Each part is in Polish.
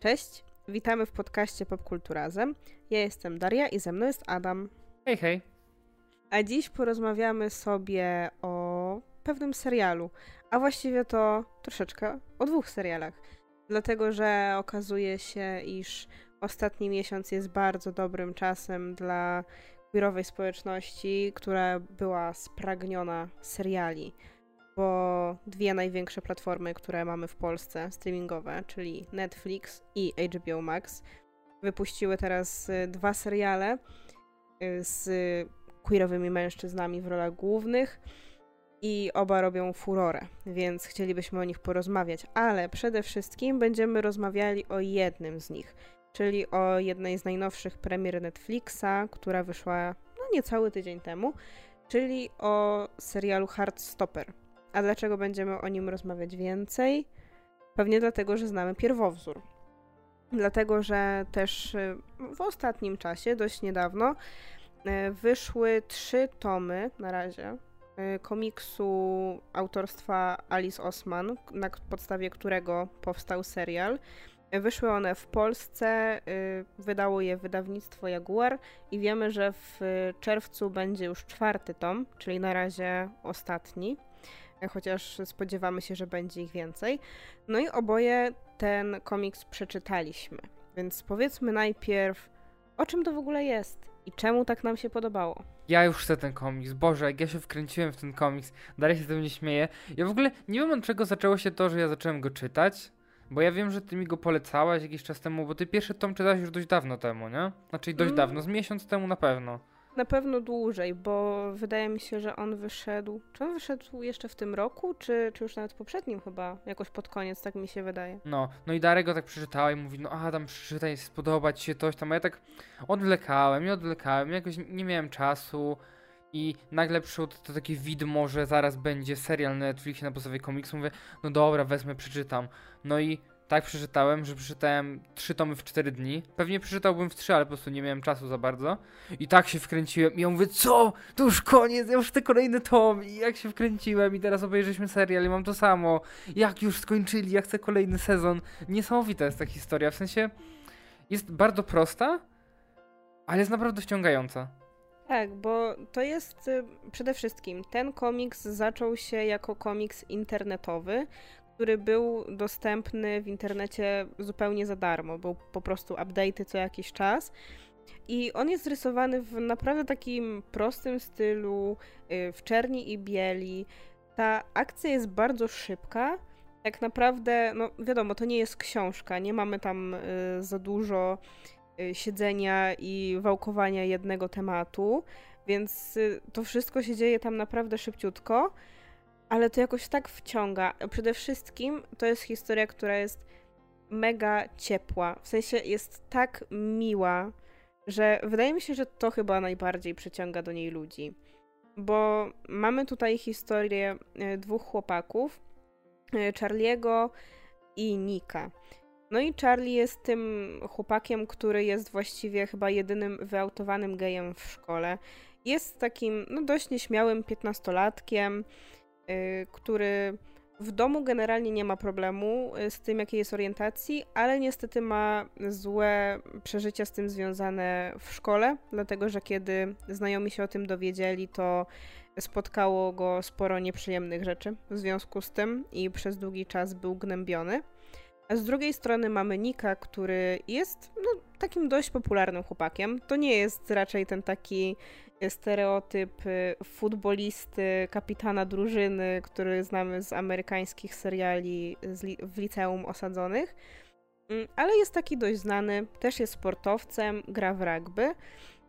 Cześć, witamy w podcaście Popkulturazem. Ja jestem Daria i ze mną jest Adam. Hej, hej. A dziś porozmawiamy sobie o pewnym serialu, a właściwie to troszeczkę o dwóch serialach. Dlatego, że okazuje się, iż ostatni miesiąc jest bardzo dobrym czasem dla queerowej społeczności, która była spragniona seriali bo dwie największe platformy, które mamy w Polsce, streamingowe, czyli Netflix i HBO Max, wypuściły teraz y, dwa seriale y, z queerowymi mężczyznami w rolach głównych i oba robią furorę, więc chcielibyśmy o nich porozmawiać, ale przede wszystkim będziemy rozmawiali o jednym z nich, czyli o jednej z najnowszych premier Netflixa, która wyszła no niecały tydzień temu, czyli o serialu Heartstopper. A dlaczego będziemy o nim rozmawiać więcej? Pewnie dlatego, że znamy pierwowzór. Dlatego, że też y, w ostatnim czasie, dość niedawno, y, wyszły trzy tomy na razie y, komiksu autorstwa Alice Osman, na podstawie którego powstał serial. Wyszły one w Polsce, wydało je wydawnictwo Jaguar i wiemy, że w czerwcu będzie już czwarty tom, czyli na razie ostatni chociaż spodziewamy się, że będzie ich więcej. No i oboje ten komiks przeczytaliśmy. Więc powiedzmy najpierw, o czym to w ogóle jest i czemu tak nam się podobało. Ja już chcę ten komiks. Boże, jak ja się wkręciłem w ten komiks. Dalej się tym nie śmieję. Ja w ogóle nie wiem od czego zaczęło się to, że ja zacząłem go czytać. Bo ja wiem, że ty mi go polecałaś jakiś czas temu, bo ty pierwszy tom czytałeś już dość dawno temu, nie? Znaczy dość mm. dawno, z miesiąc temu na pewno na pewno dłużej, bo wydaje mi się, że on wyszedł. Czy on wyszedł jeszcze w tym roku, czy, czy już nawet poprzednim chyba? Jakoś pod koniec, tak mi się wydaje. No, no i Darek go tak przeczytała i mówi, no Adam, przeczytaj, spodoba ci się coś tam. A ja tak odwlekałem i odwlekałem, jakoś nie miałem czasu. I nagle przyszło to, to takie widmo, że zaraz będzie serial na Netflixie na podstawie komiksu. Mówię, no dobra, wezmę, przeczytam. No i tak przeczytałem, że przeczytałem trzy tomy w cztery dni. Pewnie przeczytałbym w trzy, ale po prostu nie miałem czasu za bardzo. I tak się wkręciłem i ja mówię, co? To już koniec, ja już te kolejny tom. I jak się wkręciłem i teraz obejrzeliśmy serial i mam to samo. Jak już skończyli, ja chcę kolejny sezon. Niesamowita jest ta historia, w sensie jest bardzo prosta, ale jest naprawdę ściągająca. Tak, bo to jest y, przede wszystkim ten komiks zaczął się jako komiks internetowy, który był dostępny w internecie zupełnie za darmo. Był po prostu update'y co jakiś czas. I on jest rysowany w naprawdę takim prostym stylu, y, w czerni i bieli. Ta akcja jest bardzo szybka. Tak naprawdę, no wiadomo, to nie jest książka, nie mamy tam y, za dużo y, siedzenia i wałkowania jednego tematu, więc to wszystko się dzieje tam naprawdę szybciutko ale to jakoś tak wciąga. Przede wszystkim to jest historia, która jest mega ciepła. W sensie jest tak miła, że wydaje mi się, że to chyba najbardziej przyciąga do niej ludzi. Bo mamy tutaj historię e, dwóch chłopaków, e, Charliego i Nika. No i Charlie jest tym chłopakiem, który jest właściwie chyba jedynym wyautowanym gejem w szkole. Jest takim no, dość nieśmiałym piętnastolatkiem, który w domu generalnie nie ma problemu y, z tym, jakiej jest orientacji, ale niestety ma złe przeżycia z tym związane w szkole, dlatego że kiedy znajomi się o tym dowiedzieli, to spotkało go sporo nieprzyjemnych rzeczy w związku z tym i przez długi czas był gnębiony. A z drugiej strony mamy Nika, który jest no, takim dość popularnym chłopakiem. To nie jest raczej ten taki stereotyp y, futbolisty, kapitana drużyny, który znamy z amerykańskich seriali w liceum osadzonych. Mm, ale jest taki dość znany, też jest sportowcem, gra w rugby.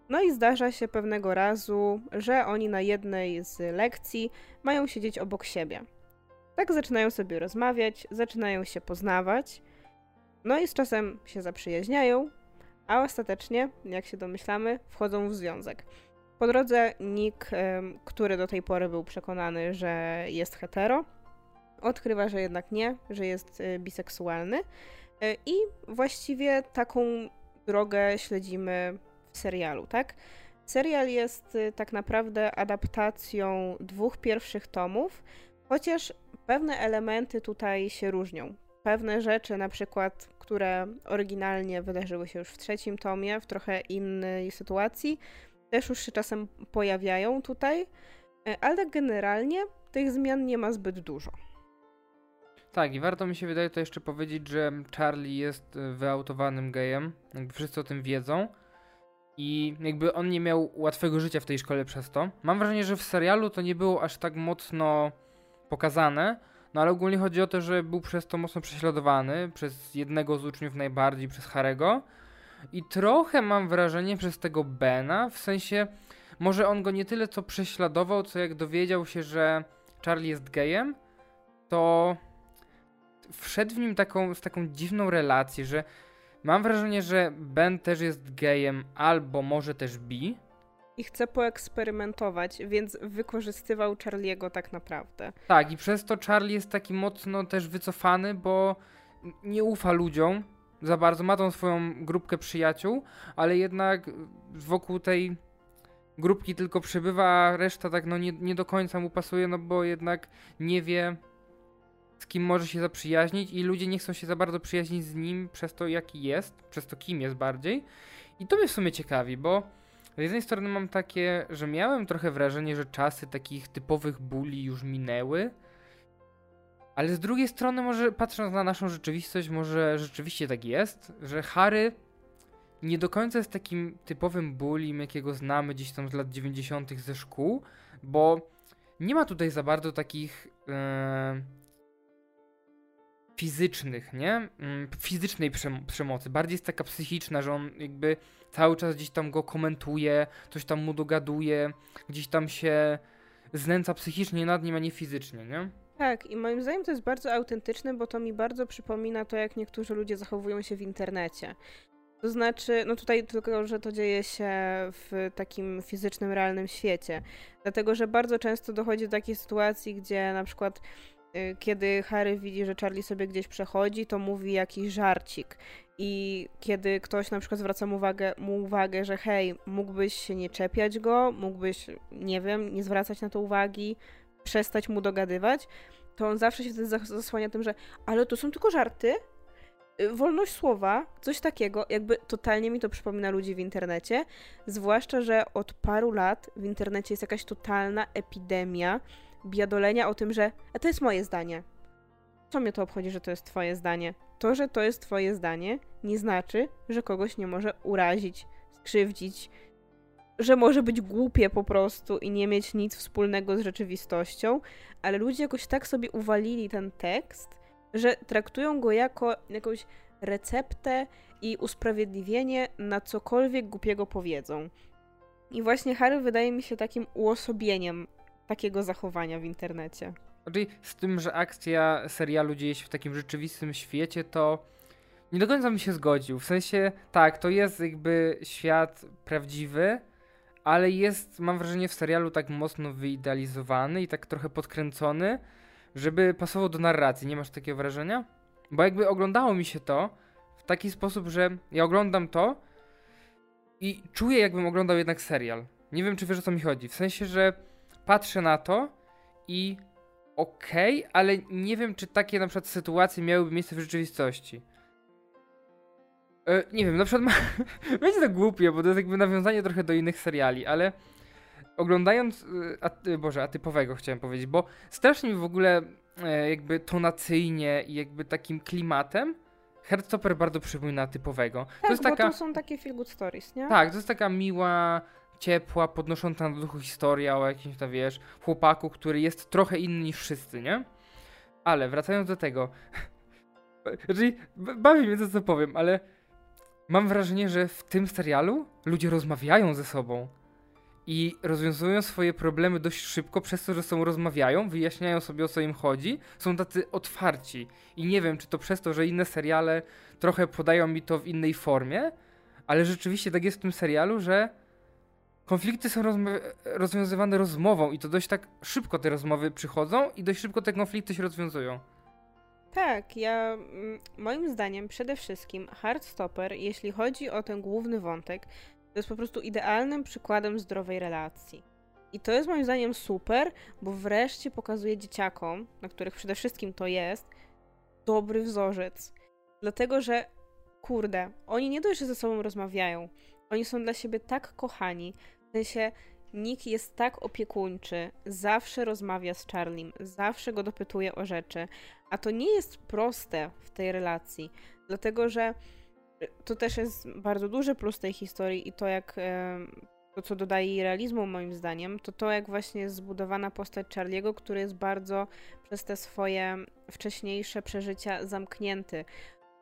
No i zdarza się pewnego razu, że oni na jednej z lekcji mają siedzieć obok siebie. Tak zaczynają sobie rozmawiać, zaczynają się poznawać. No i z czasem się zaprzyjaźniają, a ostatecznie, jak się domyślamy, wchodzą w związek. Po drodze Nick, który do tej pory był przekonany, że jest hetero, odkrywa, że jednak nie, że jest y, biseksualny. E, I właściwie taką drogę śledzimy w serialu, tak? Serial jest y, tak naprawdę adaptacją dwóch pierwszych tomów, chociaż pewne elementy tutaj się różnią. Pewne rzeczy, na przykład, które oryginalnie wydarzyły się już w trzecim tomie, w trochę innej sytuacji, też już się czasem pojawiają tutaj, e, ale generalnie tych zmian nie ma zbyt dużo. Tak, i warto mi się wydaje to jeszcze powiedzieć, że Charlie jest e, wyautowanym gejem. Jakby wszyscy o tym wiedzą. I jakby on nie miał łatwego życia w tej szkole przez to. Mam wrażenie, że w serialu to nie było aż tak mocno pokazane. No ale ogólnie chodzi o to, że był przez to mocno prześladowany. Przez jednego z uczniów najbardziej, przez Harego. I trochę mam wrażenie przez tego Bena, w sensie może on go nie tyle co prześladował, co jak dowiedział się, że Charlie jest gejem, to wszedł w nim taką, z taką dziwną relację, że mam wrażenie, że Ben też jest gejem, albo może też bi. I chce poeksperymentować, więc wykorzystywał Charliego tak naprawdę. Tak, i przez to Charlie jest taki mocno też wycofany, bo nie ufa ludziom za bardzo. Ma tą swoją grupkę przyjaciół, ale jednak wokół tej grupki tylko przybywa, a reszta tak no nie, nie do końca mu pasuje, no bo jednak nie wie z kim może się zaprzyjaźnić i ludzie nie chcą się za bardzo przyjaźnić z nim przez to jaki jest, przez to kim jest bardziej. I to mnie w sumie ciekawi, bo z jednej strony mam takie, że miałem trochę wrażenie, że czasy takich typowych buli już minęły, ale z drugiej strony może patrząc na naszą rzeczywistość, może rzeczywiście tak jest, że Harry nie do końca jest takim typowym bullyim, jakiego znamy gdzieś tam z lat 90. ze szkół, bo nie ma tutaj za bardzo takich e, fizycznych, nie? Mm, fizycznej przemocy. Bardziej jest taka psychiczna, że on jakby cały czas gdzieś tam go komentuje, coś tam mu dogaduje, gdzieś tam się znęca psychicznie nad nim, a nie fizycznie, nie? Tak, i moim zdaniem to jest bardzo autentyczne, bo to mi bardzo przypomina to, jak niektórzy ludzie zachowują się w internecie. To znaczy, no tutaj tylko, że to dzieje się w takim fizycznym, realnym świecie. Dlatego, że bardzo często dochodzi do takiej sytuacji, gdzie na przykład y, kiedy Harry widzi, że Charlie sobie gdzieś przechodzi, to mówi jakiś żarcik. I kiedy ktoś na przykład zwraca mu uwagę, mu uwagę, że hej, mógłbyś się nie czepiać go, mógłbyś, nie wiem, nie zwracać na to uwagi, przestać mu dogadywać, to on zawsze się wtedy zasłania tym, że ale to są tylko żarty, y, wolność słowa, coś takiego, jakby totalnie mi to przypomina ludzi w internecie, zwłaszcza, że od paru lat w internecie jest jakaś totalna epidemia biadolenia o tym, że a to jest moje zdanie. Co mnie to obchodzi, że to jest twoje zdanie? To, że to jest twoje zdanie, nie znaczy, że kogoś nie może urazić, skrzywdzić, że może być głupie po prostu i nie mieć nic wspólnego z rzeczywistością, ale ludzie jakoś tak sobie uwalili ten tekst, że traktują go jako jakąś receptę i usprawiedliwienie na cokolwiek głupiego powiedzą. I właśnie Harry wydaje mi się takim uosobieniem takiego zachowania w internecie. Czyli z tym, że akcja serialu dzieje się w takim rzeczywistym świecie, to nie do końca mi się zgodził. W sensie, tak, to jest jakby świat prawdziwy, ale jest, mam wrażenie, w serialu tak mocno wyidealizowany i tak trochę podkręcony, żeby pasował do narracji. Nie masz takiego wrażenia? Bo jakby oglądało mi się to w taki sposób, że ja oglądam to i czuję, jakbym oglądał jednak serial. Nie wiem, czy wiesz o co mi chodzi. W sensie, że patrzę na to i okej, okay, ale nie wiem, czy takie na przykład sytuacje miałyby miejsce w rzeczywistości. E, nie wiem, na przykład ma... będzie to głupie, bo to jest jakby nawiązanie trochę do innych seriali, ale oglądając, e, a, boże, atypowego chciałem powiedzieć, bo strasznie mi w ogóle e, jakby tonacyjnie i jakby takim klimatem Heartstopper bardzo przypomina typowego. Tak, to jest bo taka... to są takie feel good stories, nie? Tak, to jest taka miła, ciepła, podnosząca na duchu historia o jakimś, tam wiesz, chłopaku, który jest trochę inny niż wszyscy, nie? Ale wracając do tego, czyli bawi mnie to, co powiem, ale mam wrażenie, że w tym serialu ludzie rozmawiają ze sobą i rozwiązują swoje problemy dość szybko przez to, że są rozmawiają, wyjaśniają sobie o co im chodzi, są tacy otwarci. I nie wiem, czy to przez to, że inne seriale trochę podają mi to w innej formie, ale rzeczywiście tak jest w tym serialu, że konflikty są rozwiązywane rozmową i to dość tak szybko te rozmowy przychodzą i dość szybko te konflikty się rozwiązują. Tak, ja mm, moim zdaniem przede wszystkim Hardstopper, jeśli chodzi o ten główny wątek, to jest po prostu idealnym przykładem zdrowej relacji. I to jest moim zdaniem super, bo wreszcie pokazuje dzieciakom, na których przede wszystkim to jest, dobry wzorzec. Dlatego, że kurde, oni nie dość, że ze sobą rozmawiają, oni są dla siebie tak kochani, w sensie Nick jest tak opiekuńczy, zawsze rozmawia z Charliem, zawsze go dopytuje o rzeczy, a to nie jest proste w tej relacji, dlatego że to też jest bardzo duży plus tej historii i to jak to, co dodaje jej realizmu moim zdaniem, to to, jak właśnie jest zbudowana postać Charliego, który jest bardzo przez te swoje wcześniejsze przeżycia zamknięty.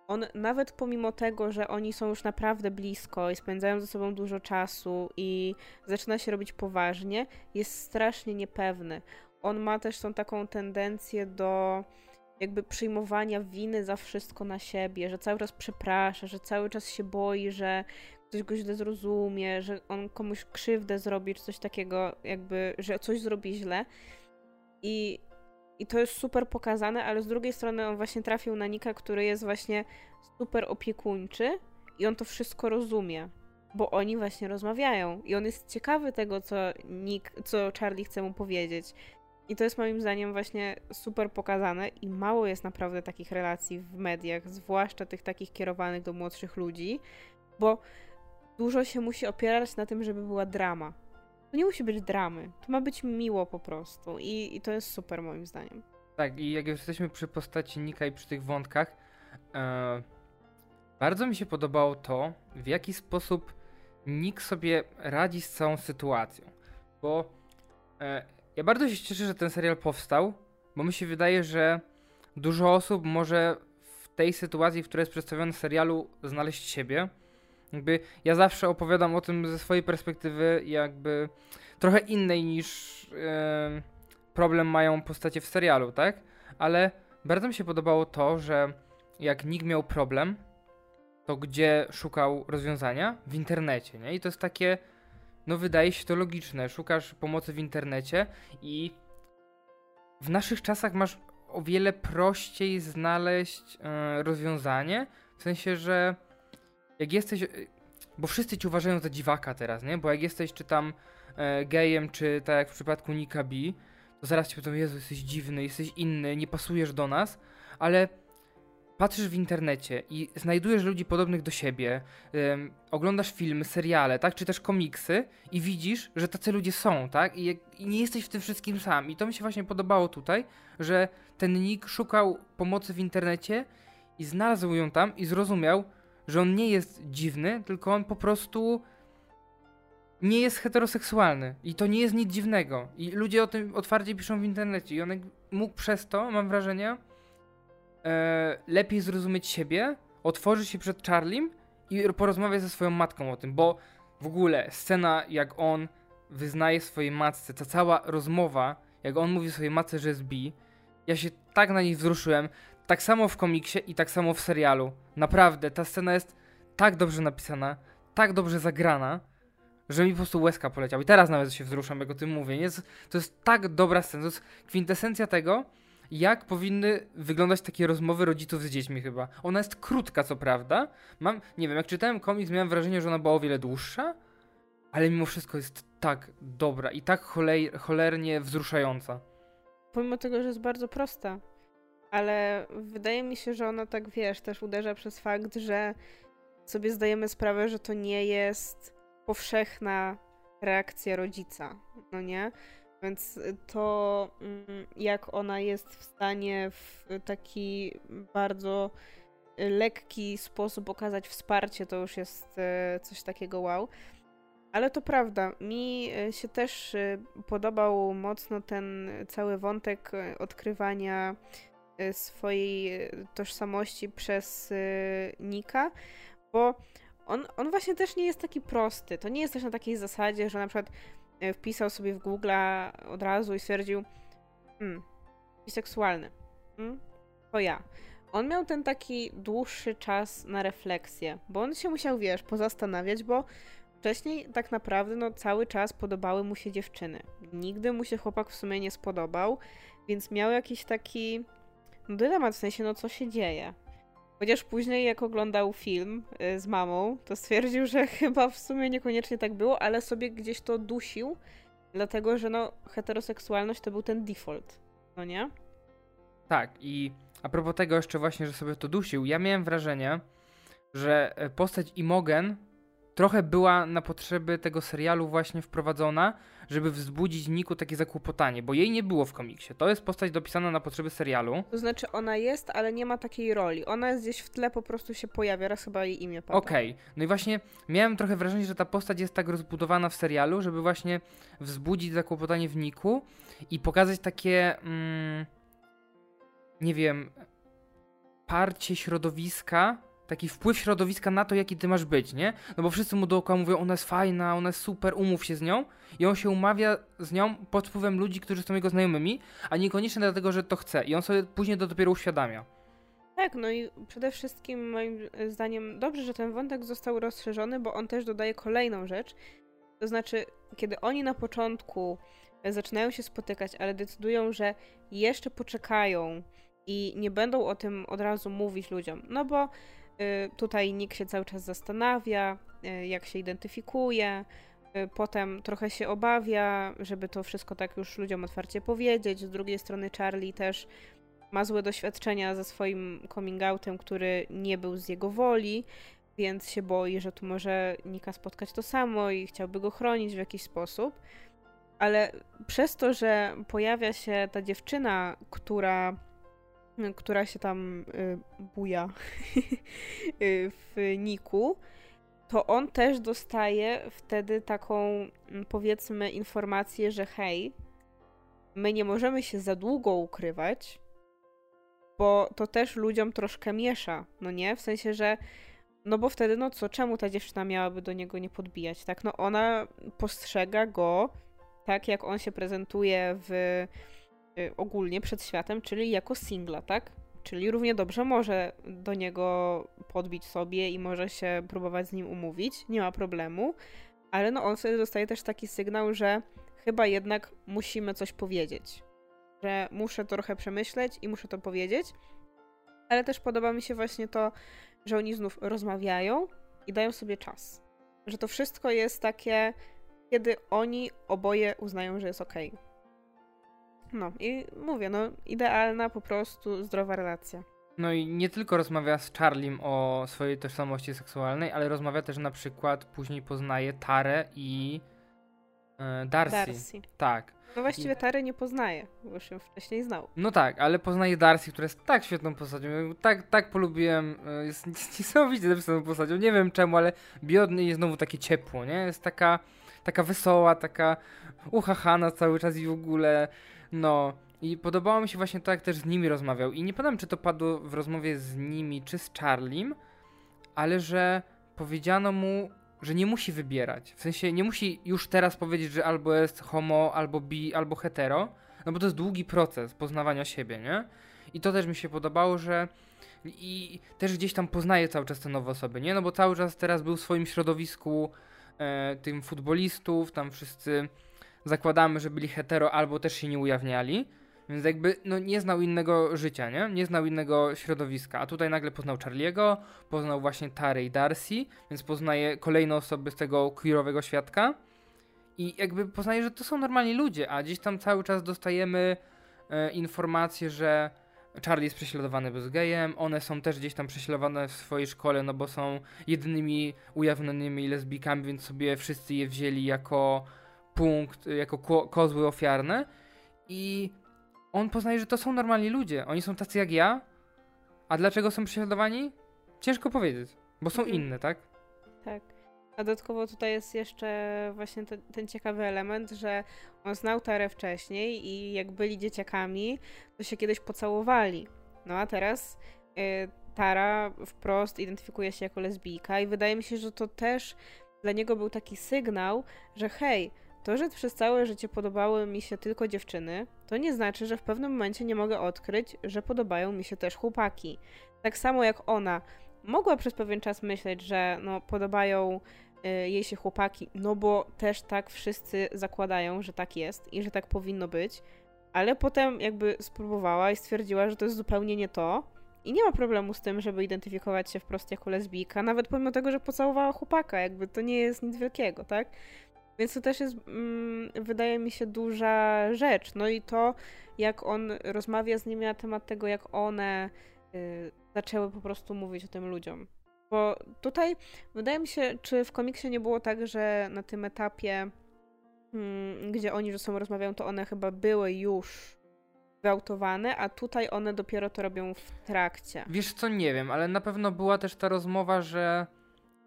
On nawet pomimo tego, że oni są już naprawdę blisko i spędzają ze sobą dużo czasu i zaczyna się robić poważnie, jest strasznie niepewny. On ma też tą taką tendencję do jakby przyjmowania winy za wszystko na siebie, że cały czas przeprasza, że cały czas się boi, że ktoś go źle zrozumie, że on komuś krzywdę zrobi, czy coś takiego, jakby, że coś zrobi źle. I, I to jest super pokazane, ale z drugiej strony on właśnie trafił na Nika, który jest właśnie super opiekuńczy i on to wszystko rozumie, bo oni właśnie rozmawiają i on jest ciekawy tego, co Nick, co Charlie chce mu powiedzieć. I to jest moim zdaniem właśnie super pokazane i mało jest naprawdę takich relacji w mediach, zwłaszcza tych takich kierowanych do młodszych ludzi, bo dużo się musi opierać na tym, żeby była drama. To nie musi być dramy, to ma być miło po prostu i, i to jest super moim zdaniem. Tak, i jak już jesteśmy przy postaci Nika i przy tych wątkach, e, bardzo mi się podobało to, w jaki sposób Nick sobie radzi z całą sytuacją. Bo e, ja bardzo się cieszę, że ten serial powstał, bo mi się wydaje, że dużo osób może w tej sytuacji, w której jest przedstawiony serialu, znaleźć siebie. Jakby ja zawsze opowiadam o tym ze swojej perspektywy, jakby trochę innej niż problem mają postacie w serialu, tak? Ale bardzo mi się podobało to, że jak Nick miał problem, to gdzie szukał rozwiązania? W internecie, nie? I to jest takie no wydaje się to logiczne. Szukasz pomocy w internecie i w naszych czasach masz o wiele prościej znaleźć e, rozwiązanie. W sensie, że jak jesteś. E, bo wszyscy ci uważają za dziwaka teraz, nie? Bo jak jesteś czy tam e, gejem, czy tak jak w przypadku Nika B, to zaraz ci powiedzą, Jezu, jesteś dziwny, jesteś inny, nie pasujesz do nas, ale patrzysz w internecie i znajdujesz ludzi podobnych do siebie, oglądasz filmy, seriale, tak, czy też komiksy i widzisz, że tacy ludzie są, tak, I, i, nie jesteś w tym wszystkim sam. I to mi się właśnie podobało tutaj, że ten Nick szukał pomocy w internecie i znalazł ją tam i zrozumiał, że on nie jest dziwny, tylko on po prostu nie jest heteroseksualny. I to nie jest nic dziwnego. I ludzie o tym otwarcie piszą w internecie. I on mógł przez to, mam wrażenie, e, lepiej zrozumieć siebie, otworzyć się przed Charlim i porozmawiać ze swoją matką o tym, bo w ogóle scena, jak on wyznaje swojej matce, ta cała rozmowa, jak on mówi swojej matce, że jest bi, ja się tak na niej wzruszyłem, tak samo w komiksie i tak samo w serialu. Naprawdę, ta scena jest tak dobrze napisana, tak dobrze zagrana, że mi po prostu łezka poleciała. I teraz nawet się wzruszam, jak o tym mówię. Nie? To jest tak dobra scena, to jest kwintesencja tego, jak powinny wyglądać takie rozmowy rodziców z dziećmi chyba. Ona jest krótka, co prawda. Mam, nie wiem, jak czytałem komiks, miałem wrażenie, że ona była o wiele dłuższa, ale mimo wszystko jest tak dobra i tak cholej, cholernie wzruszająca. Pomimo tego, że jest bardzo prosta, ale wydaje mi się, że ona tak, wiesz, też uderza przez fakt, że sobie zdajemy sprawę, że to nie jest powszechna reakcja rodzica, no nie? Więc to, mm, jak ona jest w stanie w taki bardzo lekki sposób okazać wsparcie, to już jest e, coś takiego wow. Ale to prawda, mi e, się też e, podobał mocno ten cały wątek odkrywania swojej tożsamości przez Nika, bo on, on właśnie też nie jest taki prosty. To nie jest też na takiej zasadzie, że na przykład wpisał sobie w Google od razu i stwierdził, hmm, biseksualny. Hmm, to ja. On miał ten taki dłuższy czas na refleksję, bo on się musiał, wiesz, pozastanawiać, bo wcześniej tak naprawdę no, cały czas podobały mu się dziewczyny. Nigdy mu się chłopak w sumie nie spodobał, więc miał jakiś taki dylemat, w sensie, no co się dzieje. Chociaż później, jak oglądał film y, z mamą, to stwierdził, że chyba w sumie niekoniecznie tak było, ale sobie gdzieś to dusił, dlatego że no, heteroseksualność to był ten default, no nie? Tak, i a propos tego jeszcze właśnie, że sobie to dusił, ja miałem wrażenie, że e, postać Imogen trochę była na potrzeby tego serialu właśnie wprowadzona, żeby wzbudzić Niku takie zakłopotanie, bo jej nie było w komiksie. To jest postać dopisana na potrzeby serialu. To znaczy ona jest, ale nie ma takiej roli. Ona jest gdzieś w tle, po prostu się pojawia, raz chyba jej imię pada. Okej, okay. no i właśnie miałem trochę wrażenie, że ta postać jest tak rozbudowana w serialu, żeby właśnie wzbudzić zakłopotanie w Niku i pokazać takie, mm, nie wiem, parcie środowiska, taki wpływ środowiska na to, jaki ty masz być, nie? No bo wszyscy mu dookoła mówią, ona jest fajna, ona jest super, umów się z nią i on się umawia z nią pod wpływem ludzi, którzy są jego znajomymi, a niekoniecznie dlatego, że to chce i on sobie później to dopiero uświadamia. Tak, no i przede wszystkim moim zdaniem dobrze, że ten wątek został rozszerzony, bo on też dodaje kolejną rzecz. To znaczy, kiedy oni na początku zaczynają się spotykać, ale decydują, że jeszcze poczekają i nie będą o tym od razu mówić ludziom, no bo tutaj Nick się cały czas zastanawia, y, jak się identyfikuje. Y, potem trochę się obawia, żeby to wszystko tak już ludziom otwarcie powiedzieć. Z drugiej strony Charlie też ma złe doświadczenia ze swoim coming outem, który nie był z jego woli, więc się boi, że tu może Nika spotkać to samo i chciałby go chronić w jakiś sposób. Ale przez to, że pojawia się ta dziewczyna, która która się tam y, buja y, w Niku, to on też dostaje wtedy taką, mm, powiedzmy, informację, że hej, my nie możemy się za długo ukrywać, bo to też ludziom troszkę miesza, no nie? W sensie, że no bo wtedy, no co, czemu ta dziewczyna miałaby do niego nie podbijać, tak? No ona postrzega go tak, jak on się prezentuje w ogólnie przed światem, czyli jako singla, tak? Czyli równie dobrze może do niego podbić sobie i może się próbować z nim umówić, nie ma problemu, ale no on wtedy dostaje też taki sygnał, że chyba jednak musimy coś powiedzieć. Że muszę to trochę przemyśleć i muszę to powiedzieć. Ale też podoba mi się właśnie to, że oni znów rozmawiają i dają sobie czas. Że to wszystko jest takie, kiedy oni oboje uznają, że jest ok. No i mówię, no idealna po prostu zdrowa relacja. No i nie tylko rozmawia z Charlim o swojej tożsamości seksualnej, ale rozmawia też na przykład, później poznaje Tarę i e, Darcy. Darcy. Tak. No właściwie I... Tary nie poznaje, bo już ją wcześniej znał. No tak, ale poznaje Darcy, która jest tak świetną postacią. Tak, tak polubiłem, e, jest niesamowicie napisaną postacią. Nie wiem czemu, ale biodny jest znowu takie ciepło, nie? Jest taka, taka wesoła, taka uchachana cały czas i w ogóle no, i podobało mi się właśnie to, jak też z nimi rozmawiał. I nie pamiętam, czy to padło w rozmowie z nimi, czy z Charlim, ale że powiedziano mu, że nie musi wybierać. W sensie nie musi już teraz powiedzieć, że albo jest homo, albo bi, albo hetero, no bo to jest długi proces poznawania siebie, nie? I to też mi się podobało, że i też gdzieś tam poznaje cały czas te nowe osoby, nie? No bo cały czas teraz był w swoim środowisku e, tym futbolistów, tam wszyscy zakładamy, że byli hetero albo też się nie ujawniali. Więc jakby no, nie znał innego życia, nie? Nie znał innego środowiska. A tutaj nagle poznał Charliego, poznał właśnie Tary i Darcy, więc poznaje kolejne osoby z tego queerowego świadka. I jakby poznaje, że to są normalni ludzie, a gdzieś tam cały czas dostajemy e, informacje, że Charlie jest prześladowany bez gejem, one są też gdzieś tam prześladowane w swojej szkole, no bo są jedynymi ujawnionymi lesbijkami, więc sobie wszyscy je wzięli jako punkt jako ko kozły ofiarne i on poznaje, że to są normalni ludzie. Oni są tacy jak ja. A dlaczego są prześladowani? Ciężko powiedzieć, bo są mhm. inne, tak? Tak. A dodatkowo tutaj jest jeszcze właśnie ten, ten ciekawy element, że on znał Tarę wcześniej i jak byli dzieciakami, to się kiedyś pocałowali. No a teraz y, Tara wprost identyfikuje się jako lesbijka i wydaje mi się, że to też dla niego był taki sygnał, że hej, to, że przez całe życie podobały mi się tylko dziewczyny, to nie znaczy, że w pewnym momencie nie mogę odkryć, że podobają mi się też chłopaki. Tak samo jak ona mogła przez pewien czas myśleć, że no, podobają y, jej się chłopaki, no bo też tak wszyscy zakładają, że tak jest i że tak powinno być, ale potem jakby spróbowała i stwierdziła, że to jest zupełnie nie to. I nie ma problemu z tym, żeby identyfikować się wprost jako lesbijka, nawet pomimo tego, że pocałowała chłopaka, jakby to nie jest nic wielkiego, tak? Więc to też jest, mm, wydaje mi się, duża rzecz. No i to, jak on rozmawia z nimi na temat tego, jak one y, zaczęły po prostu mówić o tym ludziom. Bo tutaj wydaje mi się, czy w komiksie nie było tak, że na tym etapie, hmm, gdzie oni ze sobą rozmawiają, to one chyba były już wyautowane, a tutaj one dopiero to robią w trakcie. Wiesz co, nie wiem, ale na pewno była też ta rozmowa, że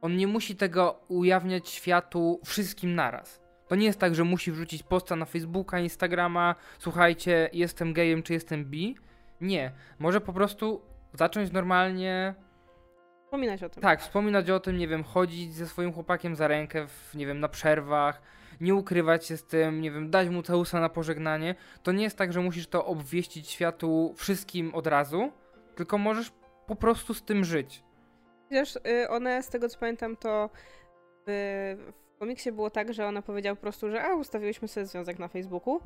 on nie musi tego ujawniać światu wszystkim naraz. To nie jest tak, że musi wrzucić posta na Facebooka, Instagrama, słuchajcie, jestem gejem czy jestem bi. Nie. Może po prostu zacząć normalnie Wspominać o tym. Tak, wspominać o tym, nie wiem, chodzić ze swoim chłopakiem za rękę, w, nie wiem, na przerwach, nie ukrywać się z tym, nie wiem, dać mu ceusa na pożegnanie. To nie jest tak, że musisz to obwieścić światu wszystkim od razu, tylko możesz po prostu z tym żyć. Wiesz, y, one, z tego co pamiętam, to w, w komiksie było tak, że ona powiedziała po prostu, że a, ustawiłyśmy sobie związek na Facebooku,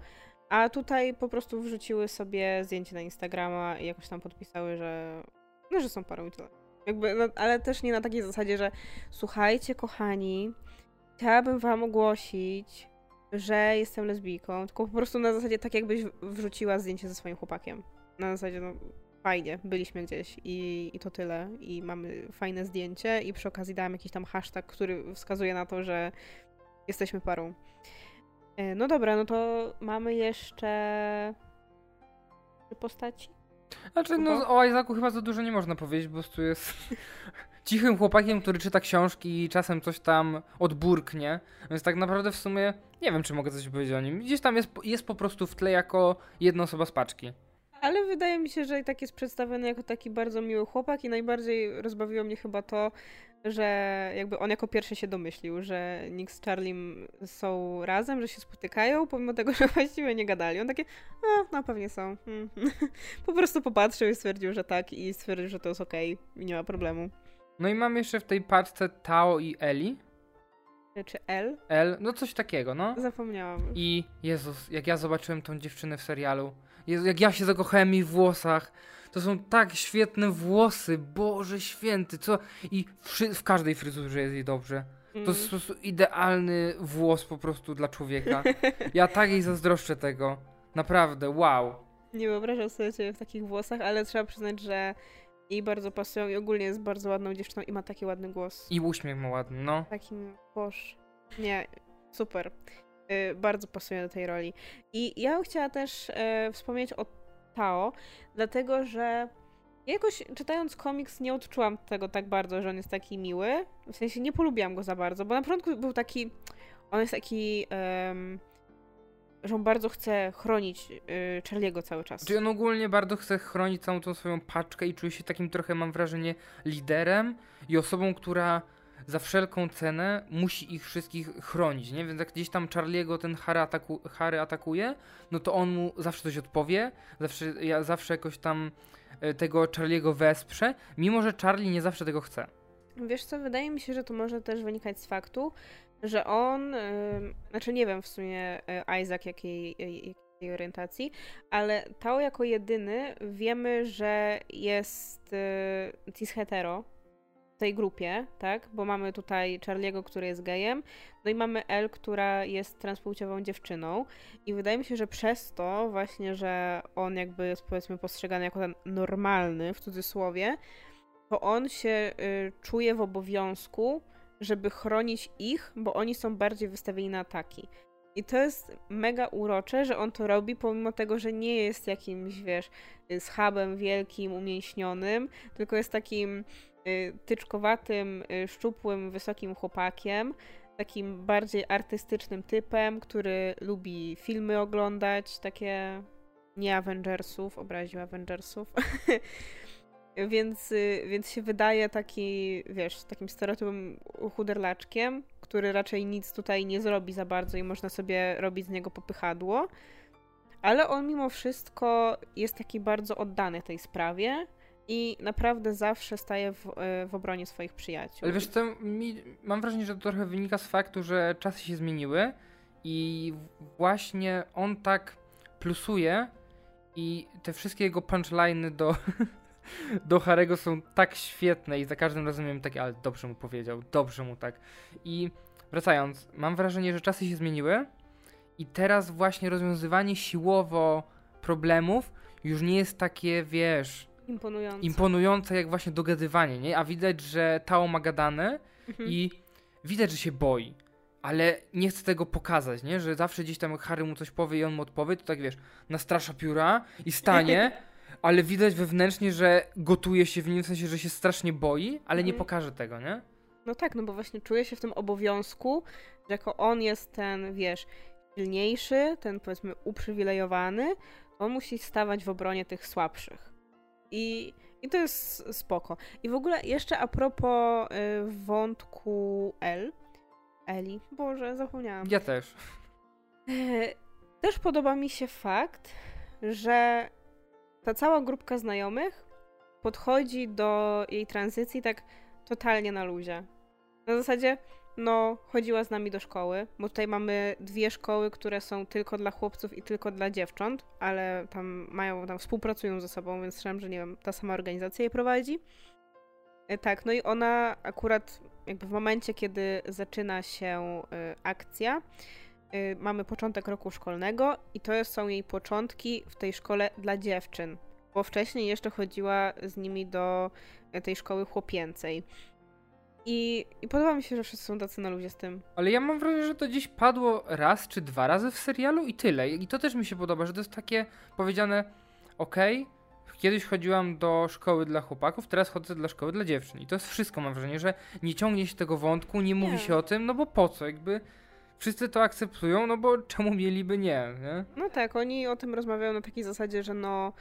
a tutaj po prostu wrzuciły sobie zdjęcie na Instagrama i jakoś tam podpisały, że, no, że są parą i tyle. Jakby, no, ale też nie na takiej zasadzie, że słuchajcie, kochani, chciałabym wam ogłosić, że jestem lesbijką, tylko po prostu na zasadzie tak, jakbyś wrzuciła zdjęcie ze swoim chłopakiem. Na zasadzie, no fajnie, byliśmy gdzieś i, i to tyle. I mamy fajne zdjęcie i przy okazji dałam jakiś tam hashtag, który wskazuje na to, że jesteśmy parą. E, no dobra, no to mamy jeszcze postaci. Znaczy, no o Isaacu chyba za dużo nie można powiedzieć, bo tu jest cichym chłopakiem, który czyta książki i czasem coś tam odburknie. Więc tak naprawdę w sumie nie wiem, czy mogę coś powiedzieć o nim. Gdzieś tam jest, jest po prostu w tle jako jedna osoba z paczki. Ale wydaje mi się, że i tak jest przedstawiony jako taki bardzo miły chłopak i najbardziej rozbawiło mnie chyba to, że jakby on jako pierwszy się domyślił, że Nick z Charlie są razem, że się spotykają, pomimo tego, że właściwie nie gadali. On takie, a, no pewnie są. Hmm. po prostu popatrzył i stwierdził, że tak i stwierdził, że to jest okej okay i nie ma problemu. No i mam jeszcze w tej paczce Tao i Eli. Czy L? L, no coś takiego, no. Zapomniałam. I Jezus, jak ja zobaczyłem tą dziewczynę w serialu, Jezu, jak ja się zakochałem jej w włosach, to są tak świetne włosy, Boże święty, co... I w, w każdej fryzurze jest jej dobrze. To jest po prostu idealny włos po prostu dla człowieka. Ja tak jej zazdroszczę tego. Naprawdę, wow. Nie wyobrażam sobie ciebie w takich włosach, ale trzeba przyznać, że jej bardzo pasują i ogólnie jest bardzo ładną dziewczyną i ma taki ładny głos. I uśmiech ma ładny, no. Takim, boż. Nie, super. Y, bardzo pasuje do tej roli. I ja bym chciała też y, wspomnieć o Tao, dlatego że ja jakoś czytając komiks nie odczułam tego tak bardzo, że on jest taki miły. W sensie nie polubiłam go za bardzo, bo na początku był taki. On jest taki. Um, że on bardzo chce chronić y, cały czas. Czyli on ogólnie bardzo chce chronić całą tą swoją paczkę i czuje się takim trochę, mam wrażenie, liderem i osobą, która za wszelką cenę musi ich wszystkich chronić, nie? Więc jak gdzieś tam Charlie'ego ten Harry, ataku Harry atakuje, no to on mu zawsze coś odpowie, zawsze, ja zawsze jakoś tam e, tego Charlie'ego wesprze, mimo że Charlie nie zawsze tego chce. Wiesz co, wydaje mi się, że to może też wynikać z faktu, że on, yy, znaczy nie wiem w sumie yy, Isaac jakiej, jakiej orientacji, ale Tao jako jedyny wiemy, że jest yy, cis hetero tej grupie, tak? Bo mamy tutaj Charliego, który jest gejem, no i mamy El, która jest transpłciową dziewczyną i wydaje mi się, że przez to właśnie, że on jakby jest powiedzmy postrzegany jako ten normalny, w cudzysłowie, to on się y, czuje w obowiązku żeby chronić ich, bo oni są bardziej wystawieni na ataki. I to jest mega urocze, że on to robi, pomimo tego, że nie jest jakimś, wiesz, schabem wielkim, umięśnionym, tylko jest takim y, tyczkowatym, y, szczupłym, wysokim chłopakiem, takim bardziej artystycznym typem, który lubi filmy oglądać, takie nie Avengersów, obraził Avengersów. Więc, y, więc się wydaje taki, wiesz, takim stereotypem chuderlaczkiem, który raczej nic tutaj nie zrobi za bardzo i można sobie robić z niego popychadło. Ale on mimo wszystko jest taki bardzo oddany tej sprawie i naprawdę zawsze staje w, y, w obronie swoich przyjaciół. Ale wiesz co, mi, mam wrażenie, że to trochę wynika z faktu, że czasy się zmieniły i właśnie on tak plusuje i te wszystkie jego punchliny do do Harego są tak świetne i za każdym razem miałem takie, ale dobrze mu powiedział, dobrze mu tak. I wracając, mam wrażenie, że czasy się zmieniły i teraz właśnie rozwiązywanie siłowo problemów już nie jest takie, wiesz, Imponujące. imponujące jak właśnie dogadywanie, nie? A widać, że Tao ma gadane Mhm. i widać, że się boi. Ale nie chce tego pokazać, nie? Że zawsze gdzieś tam jak Harry mu coś powie i on mu odpowie, to tak wiesz, nastrasza pióra i stanie, ale widać wewnętrznie, że gotuje się w nim, w sensie, że się strasznie boi, ale nie Mhm. pokaże tego, nie? No tak, no bo właśnie czuje się w tym obowiązku, że jako on jest ten, wiesz, silniejszy, ten powiedzmy uprzywilejowany, on musi stawać w obronie tych słabszych. I, i to jest spoko. I w ogóle jeszcze a propos y, wątku L, Eli, Boże, zapomniałam. Ja też. E, Też podoba mi się fakt, że ta cała grupka znajomych podchodzi do jej tranzycji tak totalnie na luzie. Na zasadzie, no, chodziła z nami do szkoły, bo tutaj mamy dwie szkoły, które są tylko dla chłopców i tylko dla dziewcząt, ale tam mają, tam współpracują ze sobą, więc słyszałam, że nie wiem, ta sama organizacja je prowadzi. E, Tak, no i ona akurat jakby w momencie, kiedy zaczyna się y, akcja, y, mamy początek roku szkolnego i to są jej początki w tej szkole dla dziewczyn, bo wcześniej jeszcze chodziła z nimi do tej szkoły chłopięcej. I, I podoba mi się, że wszyscy są tacy na ludzie z tym. Ale ja mam wrażenie, że to gdzieś padło raz czy dwa razy w serialu i tyle. I to też mi się podoba, że to jest takie powiedziane, okej, kiedyś chodziłam do szkoły dla chłopaków, teraz chodzę dla szkoły dla dziewczyn. I to jest wszystko, mam wrażenie, że nie ciągnie się tego wątku, nie mówi Nie. się o tym, no bo po co, jakby wszyscy to akceptują, no bo czemu mieliby nie, nie? No tak, oni o tym rozmawiają na takiej zasadzie, że no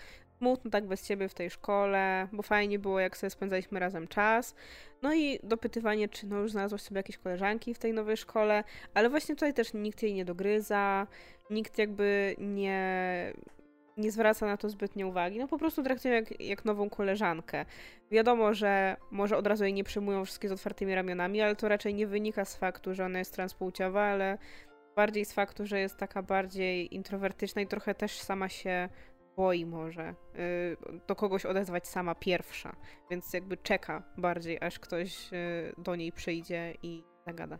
smutno tak bez ciebie w tej szkole, bo fajnie było jak sobie spędzaliśmy razem czas. No i dopytywanie, czy no już znalazłaś sobie jakieś koleżanki w tej nowej szkole, ale właśnie tutaj też nikt jej nie dogryza, nikt jakby nie, nie zwraca na to zbytnio uwagi, no po prostu traktują jak, jak nową koleżankę. Wiadomo, że może od razu jej nie przyjmują wszystkie z otwartymi ramionami, ale to raczej nie wynika z faktu, że ona jest transpłciowa, ale bardziej z faktu, że jest taka bardziej introwertyczna i trochę też sama się boi może y, do kogoś odezwać sama pierwsza, więc jakby czeka bardziej, aż ktoś y, do niej przyjdzie i zagada.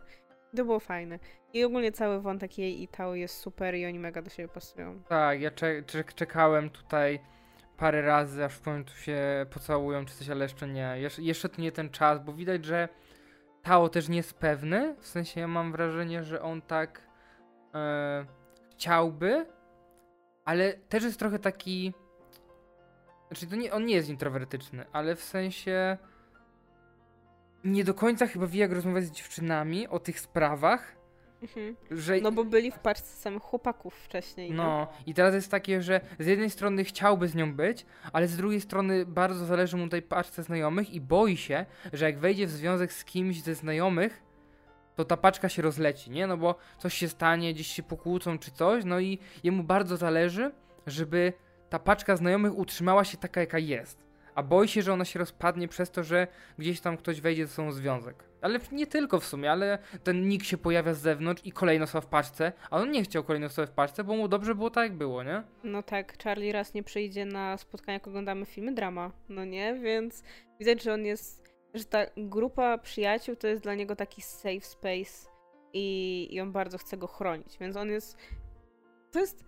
To było fajne. I ogólnie cały wątek jej i Tao jest super i oni mega do siebie pasują. Tak, ja cze- czek- czekałem tutaj parę razy, aż w końcu się pocałują czy coś, ale jeszcze nie. Jesz- jeszcze to nie ten czas, bo widać, że Tao też nie jest pewny. W sensie ja mam wrażenie, że on tak e, chciałby, ale też jest trochę taki. Znaczy, to nie, on nie jest introwertyczny, ale w sensie nie do końca chyba wie, jak rozmawiać z dziewczynami o tych sprawach, Mhm. że No bo byli w paczce samych chłopaków wcześniej. nie? no, i teraz jest takie, że z jednej strony chciałby z nią być, ale z drugiej strony bardzo zależy mu tej paczce znajomych i boi się, że jak wejdzie w związek z kimś ze znajomych, to ta paczka się rozleci, nie? No bo coś się stanie, gdzieś się pokłócą czy coś, no i jemu bardzo zależy, żeby ta paczka znajomych utrzymała się taka, jaka jest. A boi się, że ona się rozpadnie przez to, że gdzieś tam ktoś wejdzie ze sobą związek. Ale nie tylko w sumie, ale ten nick się pojawia z zewnątrz i kolejna osoba w paczce, a on nie chciał kolejnej osoby w paczce, bo mu dobrze było tak, jak było, nie? No tak, Charlie raz nie przyjdzie na spotkania, jak oglądamy filmy drama, no nie? Więc widać, że on jest, że ta grupa przyjaciół to jest dla niego taki safe space i, i on bardzo chce go chronić, więc on jest, to jest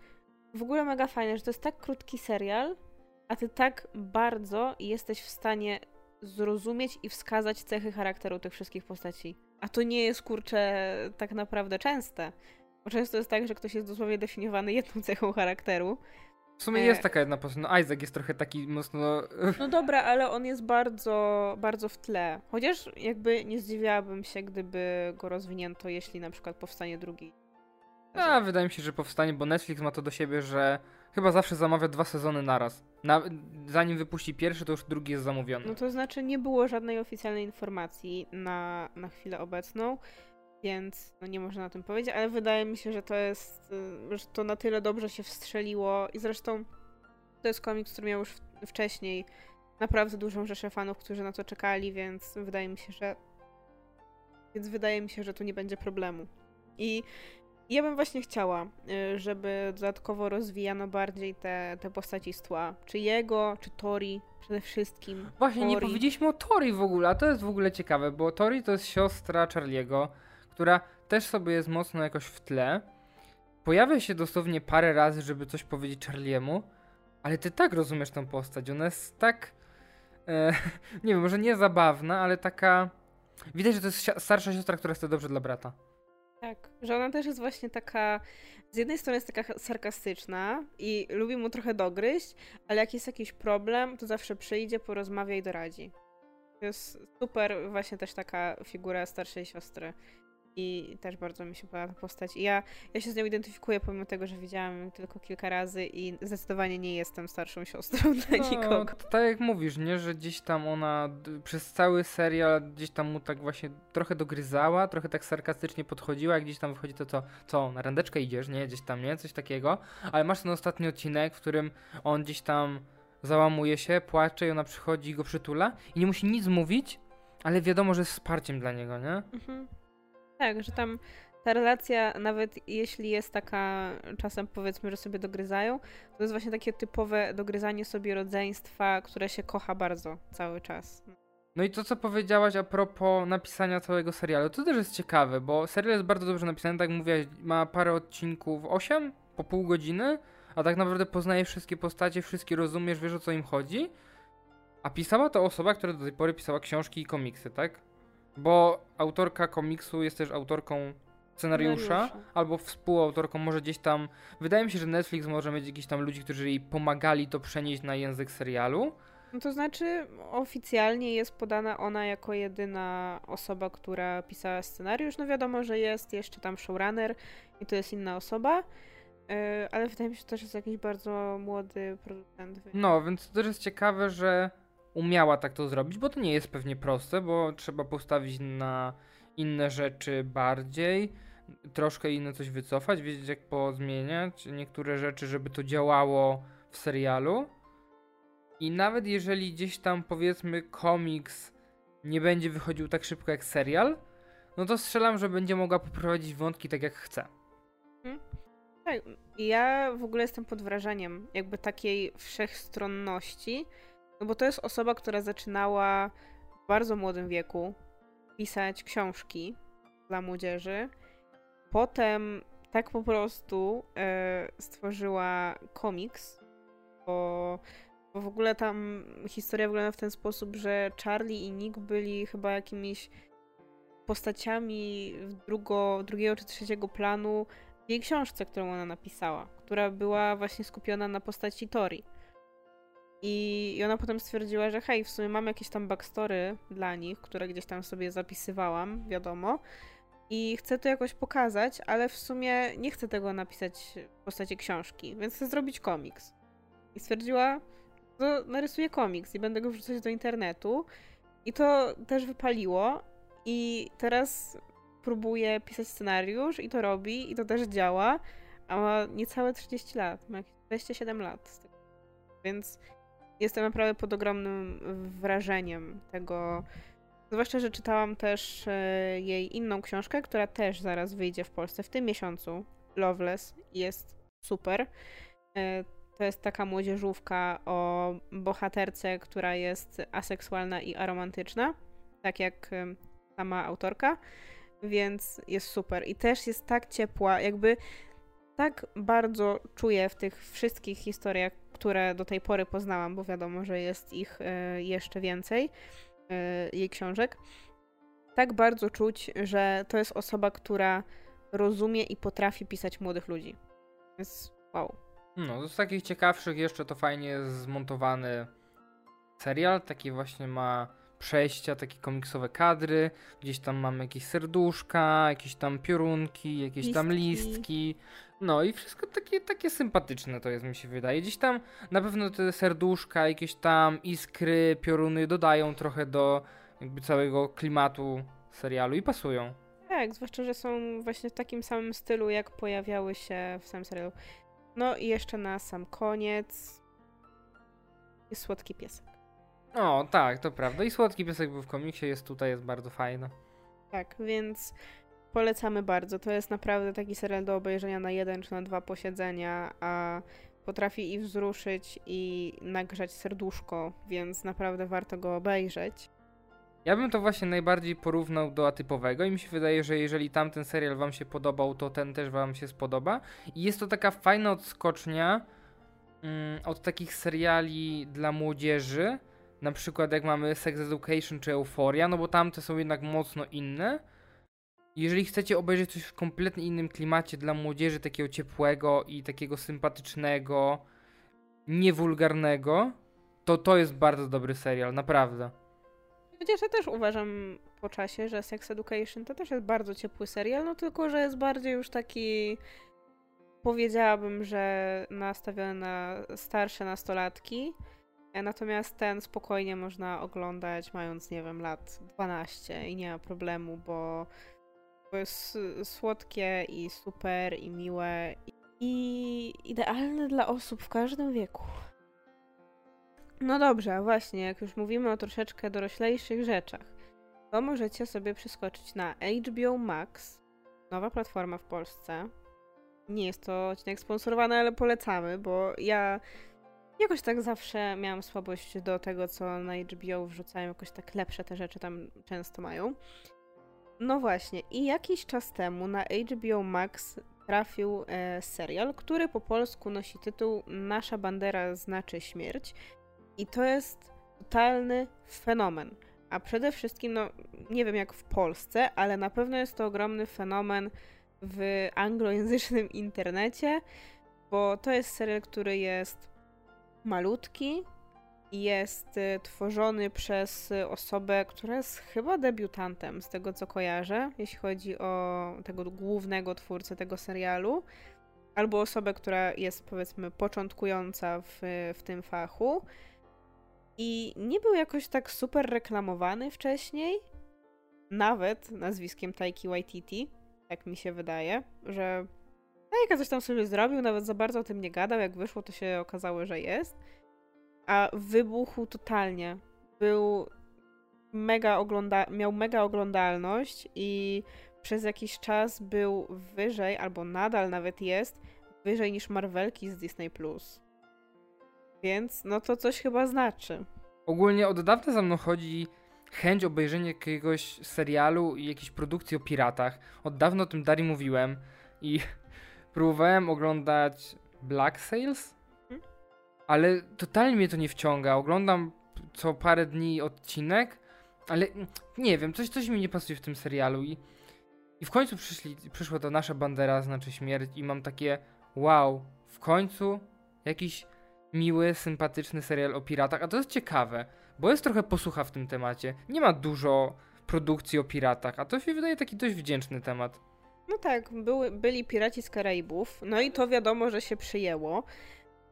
w ogóle mega fajne, że to jest tak krótki serial, a ty tak bardzo jesteś w stanie zrozumieć i wskazać cechy charakteru tych wszystkich postaci. A to nie jest, kurczę, tak naprawdę częste. Bo często jest tak, że ktoś jest dosłownie definiowany jedną cechą charakteru, W sumie E. jest taka jedna postać, no Isaac jest trochę taki mocno... No dobra, ale on jest bardzo, bardzo w tle. Chociaż jakby nie zdziwiłabym się, gdyby go rozwinięto, jeśli na przykład powstanie drugi. A, wydaje mi się, że powstanie, bo Netflix ma to do siebie, że chyba zawsze zamawia dwa sezony naraz. Na, zanim wypuści pierwszy, to już drugi jest zamówiony. No to znaczy nie było żadnej oficjalnej informacji na, na chwilę obecną, więc no nie można o tym powiedzieć, ale wydaje mi się, że to jest, y, że to na tyle dobrze się wstrzeliło i zresztą to jest komiks, który miał już wcześniej naprawdę dużą rzeszę fanów, którzy na to czekali, więc wydaje mi się, że więc wydaje mi się, że tu nie będzie problemu. I ja bym właśnie chciała, y, żeby dodatkowo rozwijano bardziej te, te postaci z tła. Czy jego, czy Tori przede wszystkim. Właśnie, nie Tori. powiedzieliśmy o Tori w ogóle, a to jest w ogóle ciekawe, bo Tori to jest siostra Charliego, która też sobie jest mocno jakoś w tle. Pojawia się dosłownie parę razy, żeby coś powiedzieć Charliemu, ale ty tak rozumiesz tą postać. Ona jest tak e, nie wiem, może nie zabawna, ale taka. Widać, że to jest starsza siostra, która chce dobrze dla brata. Tak, że ona też jest właśnie taka. Z jednej strony jest taka sarkastyczna i lubi mu trochę dogryźć, ale jak jest jakiś problem, to zawsze przyjdzie, porozmawia i doradzi. To jest super, właśnie też taka figura starszej siostry. I też bardzo mi się podoba ta postać. I ja, ja się z nią identyfikuję, pomimo tego, że widziałam ją tylko kilka razy i zdecydowanie nie jestem starszą siostrą dla no, nikogo. Tak jak mówisz, nie? Że gdzieś tam ona przez cały serial gdzieś tam mu tak właśnie trochę dogryzała, trochę tak sarkastycznie podchodziła, jak gdzieś tam wychodzi to co, co, na randeczkę idziesz, nie? Gdzieś tam, nie? Coś takiego. Ale masz ten ostatni odcinek, w którym on gdzieś tam załamuje się, płacze i ona przychodzi i go przytula i nie musi nic mówić, ale wiadomo, że jest wsparciem dla niego, nie? Mhm. Tak, że tam ta relacja, nawet jeśli jest taka, czasem powiedzmy, że sobie dogryzają, to jest właśnie takie typowe dogryzanie sobie rodzeństwa, które się kocha bardzo cały czas. No i to, co powiedziałaś a propos napisania całego serialu, to też jest ciekawe, bo serial jest bardzo dobrze napisany, tak mówiłaś, ma parę odcinków, 8 po pół godziny, a tak naprawdę poznajesz wszystkie postacie, wszystkie rozumiesz, wiesz o co im chodzi. A pisała to osoba, która do tej pory pisała książki i komiksy, tak? Bo autorka komiksu jest też autorką scenariusza, albo współautorką, może gdzieś tam. Wydaje mi się, że Netflix może mieć jakiś tam ludzi, którzy jej pomagali to przenieść na język serialu. No to znaczy, oficjalnie jest podana ona jako jedyna osoba, która pisała scenariusz. No wiadomo, że jest jeszcze tam showrunner i to jest inna osoba. Yy, ale wydaje mi się, że to też jest jakiś bardzo młody producent. No, więc to też jest ciekawe, że umiała tak to zrobić, bo to nie jest pewnie proste, bo trzeba postawić na inne rzeczy bardziej, troszkę inne coś wycofać, wiedzieć jak pozmieniać niektóre rzeczy, żeby to działało w serialu. I nawet jeżeli gdzieś tam powiedzmy komiks nie będzie wychodził tak szybko jak serial, no to strzelam, że będzie mogła poprowadzić wątki tak jak chce. Hmm. Tak, ja w ogóle jestem pod wrażeniem jakby takiej wszechstronności, no bo to jest osoba, która zaczynała w bardzo młodym wieku pisać książki dla młodzieży. Potem tak po prostu e, stworzyła komiks, bo, bo w ogóle tam historia wygląda w ten sposób, że Charlie i Nick byli chyba jakimiś postaciami drugo, drugiego czy trzeciego planu w jej książce, którą ona napisała, która była właśnie skupiona na postaci Tori. I, ona potem stwierdziła, że hej, w sumie mam jakieś tam backstory dla nich, które gdzieś tam sobie zapisywałam, wiadomo. I chcę to jakoś pokazać, ale w sumie nie chcę tego napisać w postaci książki, więc chcę zrobić komiks. I stwierdziła, to narysuję komiks i będę go wrzucać do internetu. I to też wypaliło. I teraz próbuje pisać scenariusz i to robi, i to też działa. A ma niecałe 30 lat, ma 27 lat. Więc jestem naprawdę pod ogromnym wrażeniem tego. Zwłaszcza, że czytałam też e, jej inną książkę, która też zaraz wyjdzie w Polsce w tym miesiącu. Loveless jest super. E, to jest taka młodzieżówka o bohaterce, która jest aseksualna i aromantyczna, tak jak e, sama autorka, więc jest super. I też jest tak ciepła, jakby tak bardzo czuję w tych wszystkich historiach które do tej pory poznałam, bo wiadomo, że jest ich e, jeszcze więcej, e, jej książek, tak bardzo czuć, że to jest osoba, która rozumie i potrafi pisać młodych ludzi. Więc wow. No, z takich ciekawszych jeszcze to fajnie jest zmontowany serial, taki właśnie ma przejścia, takie komiksowe kadry, gdzieś tam mamy jakieś serduszka, jakieś tam piorunki, jakieś listki. tam listki. No i wszystko takie, takie sympatyczne to jest, mi się wydaje. Gdzieś tam na pewno te serduszka, jakieś tam iskry, pioruny dodają trochę do jakby całego klimatu serialu i pasują. Tak, zwłaszcza, że są właśnie w takim samym stylu, jak pojawiały się w samym serialu. No i jeszcze na sam koniec jest słodki piesek. O, tak, to prawda. I słodki piesek był w komiksie, jest tutaj, jest bardzo fajny. Tak, więc polecamy bardzo. To jest naprawdę taki serial do obejrzenia na jeden czy na dwa posiedzenia, a potrafi i wzruszyć, i nagrzać serduszko, więc naprawdę warto go obejrzeć. Ja bym to właśnie najbardziej porównał do atypowego i mi się wydaje, że jeżeli tamten serial wam się podobał, to ten też wam się spodoba. I jest to taka fajna odskocznia mm, od takich seriali dla młodzieży, na przykład jak mamy Sex Education czy Euphoria, no bo tamte są jednak mocno inne. Jeżeli chcecie obejrzeć coś w kompletnie innym klimacie dla młodzieży, takiego ciepłego i takiego sympatycznego, niewulgarnego, to to jest bardzo dobry serial, naprawdę. Chociaż ja też uważam po czasie, że Sex Education to też jest bardzo ciepły serial, no tylko, że jest bardziej już taki powiedziałabym, że nastawiony na starsze nastolatki. Natomiast ten spokojnie można oglądać mając, nie wiem, lat 12 i nie ma problemu, bo, jest słodkie i super i miłe i idealne dla osób w każdym wieku. No dobrze, właśnie, jak już mówimy o troszeczkę doroślejszych rzeczach, to możecie sobie przeskoczyć na HBO Max, nowa platforma w Polsce. Nie jest to odcinek sponsorowany, ale polecamy, bo ja jakoś tak zawsze miałam słabość do tego, co na HBO wrzucają, jakoś tak lepsze te rzeczy tam często mają. No właśnie, i jakiś czas temu na HBO Max trafił e, serial, który po polsku nosi tytuł Nasza bandera znaczy śmierć. I to jest totalny fenomen. A przede wszystkim, no nie wiem jak w Polsce, ale na pewno jest to ogromny fenomen w anglojęzycznym internecie, bo to jest serial, który jest malutki, jest y, tworzony przez osobę, która jest chyba debiutantem, z tego co kojarzę, jeśli chodzi o tego głównego twórcę tego serialu, albo osobę, która jest powiedzmy początkująca w, w tym fachu. I nie był jakoś tak super reklamowany wcześniej, nawet nazwiskiem Taiki Waititi, tak mi się wydaje, że Taika coś tam sobie zrobił, nawet za bardzo o tym nie gadał, jak wyszło to się okazało, że jest. A wybuchł totalnie. Był mega ogląda miał mega oglądalność i przez jakiś czas był wyżej, albo nadal nawet jest, wyżej niż Marvelki z Disney+. Więc no to coś chyba znaczy. Ogólnie od dawna za mną chodzi chęć obejrzenia jakiegoś serialu i jakiejś produkcji o piratach. Od dawna o tym Dari mówiłem i próbowałem oglądać Black Sails? Ale totalnie mnie to nie wciąga. Oglądam co parę dni odcinek, ale nie wiem, coś, coś mi nie pasuje w tym serialu i, i w końcu przyszli, przyszła ta nasza bandera, znaczy śmierć i mam takie wow, w końcu jakiś miły, sympatyczny serial o piratach, a to jest ciekawe, bo jest trochę posłucha w tym temacie. Nie ma dużo produkcji o piratach, a to się wydaje taki dość wdzięczny temat. No tak, były, byli piraci z Karaibów, no i to wiadomo, że się przyjęło,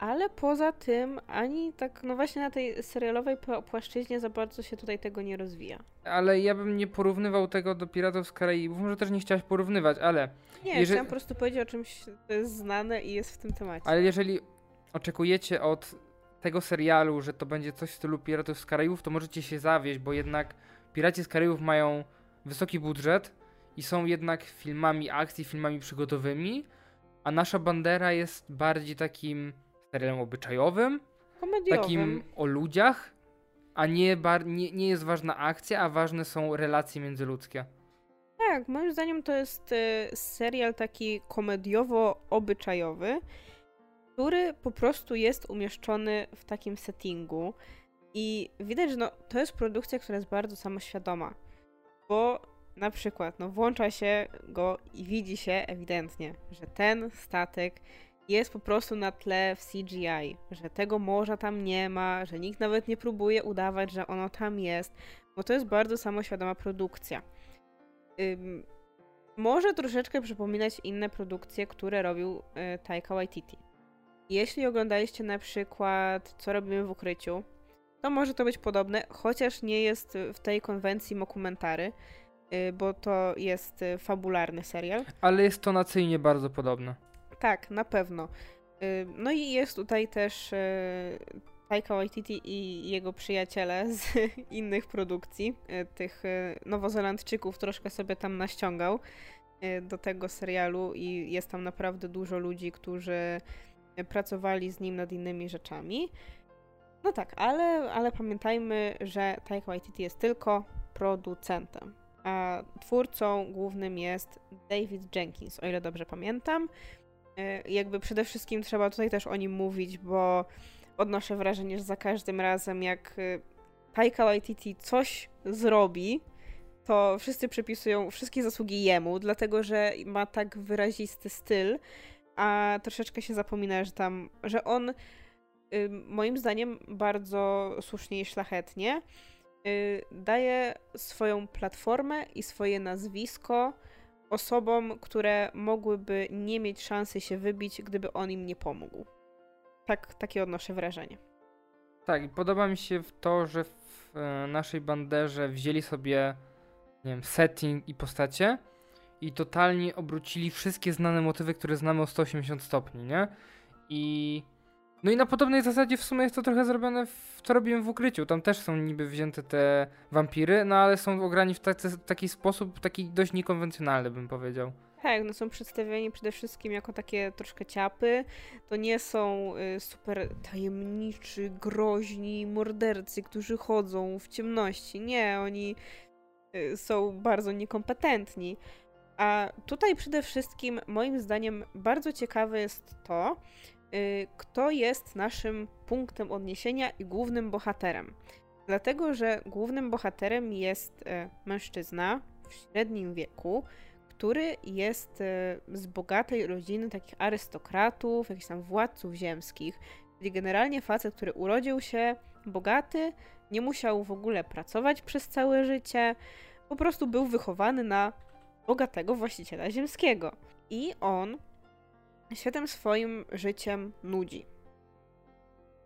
ale poza tym ani tak, no właśnie na tej serialowej płaszczyźnie za bardzo się tutaj tego nie rozwija. Ale ja bym nie porównywał tego do Piratów z Karaibów, może też nie chciałaś porównywać, ale... Nie, jeżeli... chciałam po prostu powiedzieć o czymś, co jest znane i jest w tym temacie. Ale jeżeli oczekujecie od tego serialu, że to będzie coś w stylu Piratów z Karaibów, to możecie się zawieść, bo jednak Piraci z Karaibów mają wysoki budżet i są jednak filmami akcji, filmami przygotowymi, a nasza Bandera jest bardziej takim serialem obyczajowym, Komediowym. takim o ludziach, a nie, bar- nie, nie jest ważna akcja, a ważne są relacje międzyludzkie. Tak, moim zdaniem to jest y, serial taki komediowo-obyczajowy, który po prostu jest umieszczony w takim settingu. I widać, że no, to jest produkcja, która jest bardzo samoświadoma, bo na przykład no, włącza się go i widzi się ewidentnie, że ten statek jest po prostu na tle w CGI, że tego morza tam nie ma, że nikt nawet nie próbuje udawać, że ono tam jest, bo to jest bardzo samoświadoma produkcja. Ym, może troszeczkę przypominać inne produkcje, które robił y, Taika Waititi. Jeśli oglądaliście na przykład Co robimy w ukryciu, to może to być podobne, chociaż nie jest w tej konwencji mokumentary, y, bo to jest y, fabularny serial. Ale jest tonacyjnie bardzo podobne. Tak, na pewno. Y, no i jest tutaj też Taika Waititi i jego przyjaciele z innych produkcji, tych nowozelandczyków troszkę sobie tam naściągał do tego serialu i jest tam naprawdę dużo ludzi, którzy pracowali z nim nad innymi rzeczami. No tak, ale, ale pamiętajmy, że Taika Waititi jest tylko producentem, a twórcą głównym jest David Jenkins, o ile dobrze pamiętam. E, jakby przede wszystkim trzeba tutaj też o nim mówić, bo odnoszę wrażenie, że za każdym razem jak e, Taika Waititi coś zrobi, to wszyscy przypisują wszystkie zasługi jemu, dlatego że ma tak wyrazisty styl, a troszeczkę się zapomina, że tam, że on y, moim zdaniem bardzo słusznie i szlachetnie y, daje swoją platformę i swoje nazwisko osobom, które mogłyby nie mieć szansy się wybić, gdyby on im nie pomógł. Tak, takie odnoszę wrażenie. Tak, podoba mi się to, że w e, naszej banderze wzięli sobie, nie wiem, setting i postacie i totalnie obrócili wszystkie znane motywy, które znamy o 180 stopni, nie? I no i na podobnej zasadzie w sumie jest to trochę zrobione, w, co robiłem w ukryciu. Tam też są niby wzięte te wampiry, no ale są ograni w taki, sposób, taki dość niekonwencjonalny bym powiedział. Tak, no są przedstawieni przede wszystkim jako takie troszkę ciapy. To nie są y, super tajemniczy, groźni mordercy, którzy chodzą w ciemności. Nie, oni y, są bardzo niekompetentni. A tutaj przede wszystkim, moim zdaniem, bardzo ciekawe jest to, kto jest naszym punktem odniesienia i głównym bohaterem. Dlatego, że głównym bohaterem jest y, mężczyzna w średnim wieku, który jest y, z bogatej rodziny takich arystokratów, jakichś tam władców ziemskich. Czyli generalnie facet, który urodził się bogaty, nie musiał w ogóle pracować przez całe życie, po prostu był wychowany na bogatego właściciela ziemskiego. I on się tym swoim życiem nudzi.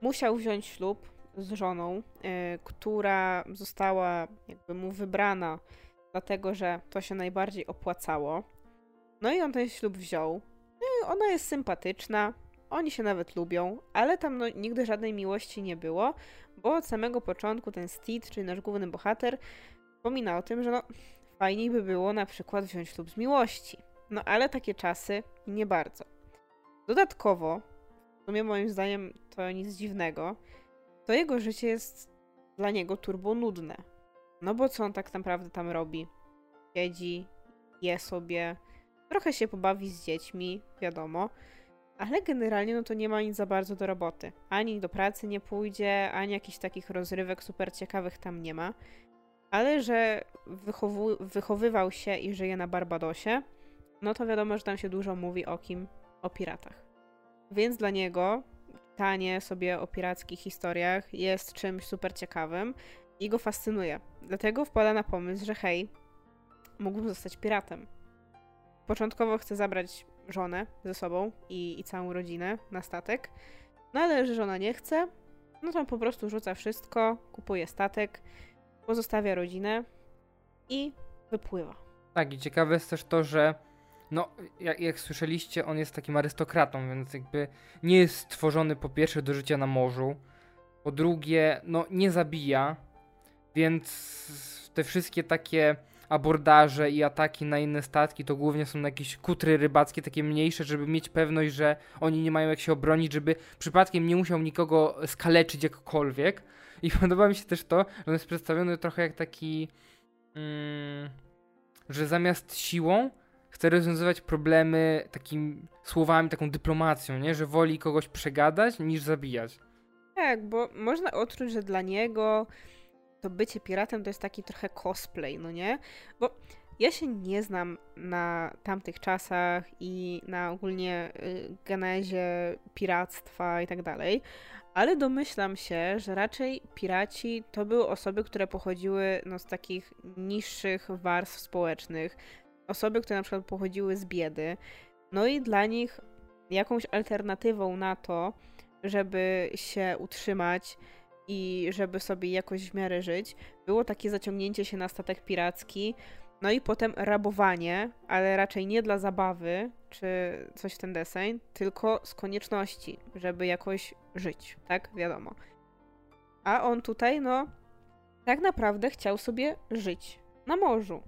Musiał wziąć ślub z żoną, yy, która została jakby mu wybrana, dlatego że to się najbardziej opłacało. No i on ten ślub wziął. No ona jest sympatyczna, oni się nawet lubią, ale tam no, nigdy żadnej miłości nie było, bo od samego początku ten Steed, czyli nasz główny bohater, wspomina o tym, że no, Fajniej by było na przykład wziąć ślub z miłości. No ale takie czasy nie bardzo. Dodatkowo, w sumie moim zdaniem to nic dziwnego, to jego życie jest dla niego turbo nudne. No bo co on tak naprawdę tam robi? Siedzi, je sobie, trochę się pobawi z dziećmi, wiadomo, ale generalnie no to nie ma nic za bardzo do roboty. Ani do pracy nie pójdzie, ani jakichś takich rozrywek super ciekawych tam nie ma ale że wychowywał się i żyje na Barbadosie, no to wiadomo, że tam się dużo mówi o kim? O piratach. Więc dla niego czytanie sobie o pirackich historiach jest czymś super ciekawym i go fascynuje. Dlatego wpada na pomysł, że hej, mógłbym zostać piratem. Początkowo chce zabrać żonę ze sobą i, i całą rodzinę na statek, no ale że żona nie chce, no to po prostu rzuca wszystko, kupuje statek pozostawia rodzinę i wypływa. Tak, i ciekawe jest też to, że no, jak, jak, słyszeliście, on jest takim arystokratą, więc jakby nie jest stworzony po pierwsze do życia na morzu, po drugie, no nie zabija, więc te wszystkie takie abordaże i ataki na inne statki to głównie są jakieś kutry rybackie, takie mniejsze, żeby mieć pewność, że oni nie mają jak się obronić, żeby przypadkiem nie musiał nikogo skaleczyć jakkolwiek. I podoba mi się też to, że on jest przedstawiony trochę jak taki, mm, że zamiast siłą chce rozwiązywać problemy takimi słowami, taką dyplomacją, nie? Że woli kogoś przegadać niż zabijać. Tak, bo można odczuć, że dla niego to bycie piratem to jest taki trochę cosplay, no nie? Bo ja się nie znam na tamtych czasach i na ogólnie y, genezie piractwa i tak dalej, ale domyślam się, że raczej piraci to były osoby, które pochodziły no, z takich niższych warstw społecznych, osoby, które na przykład pochodziły z biedy. No i dla nich jakąś alternatywą na to, żeby się utrzymać i żeby sobie jakoś w miarę żyć, było takie zaciągnięcie się na statek piracki, no i potem rabowanie, ale raczej nie dla zabawy czy coś w ten deseń, tylko z konieczności, żeby jakoś żyć, tak? Wiadomo. A on tutaj, no, tak naprawdę chciał sobie żyć na morzu.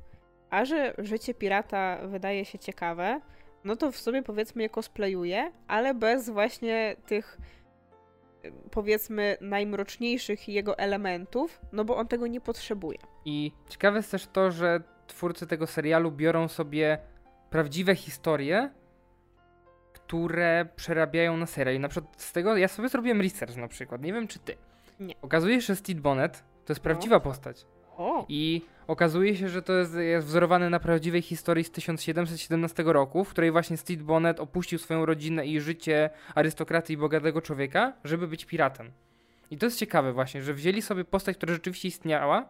A że życie pirata wydaje się ciekawe, no to w sumie powiedzmy je cosplayuje, ale bez właśnie tych powiedzmy najmroczniejszych jego elementów, no bo on tego nie potrzebuje. I ciekawe jest też to, że twórcy tego serialu biorą sobie prawdziwe historie, które przerabiają na serial. I na przykład z tego ja sobie zrobiłem research na przykład. Nie wiem czy ty. Nie. Okazuje się, że Steve Bonnet To jest prawdziwa postać. O, I okazuje się, że to jest, jest wzorowane na prawdziwej historii z 1717 roku, w której właśnie Steve Bonnet opuścił swoją rodzinę i życie arystokraty i bogatego człowieka, żeby być piratem. I to jest ciekawe właśnie, że wzięli sobie postać, która rzeczywiście istniała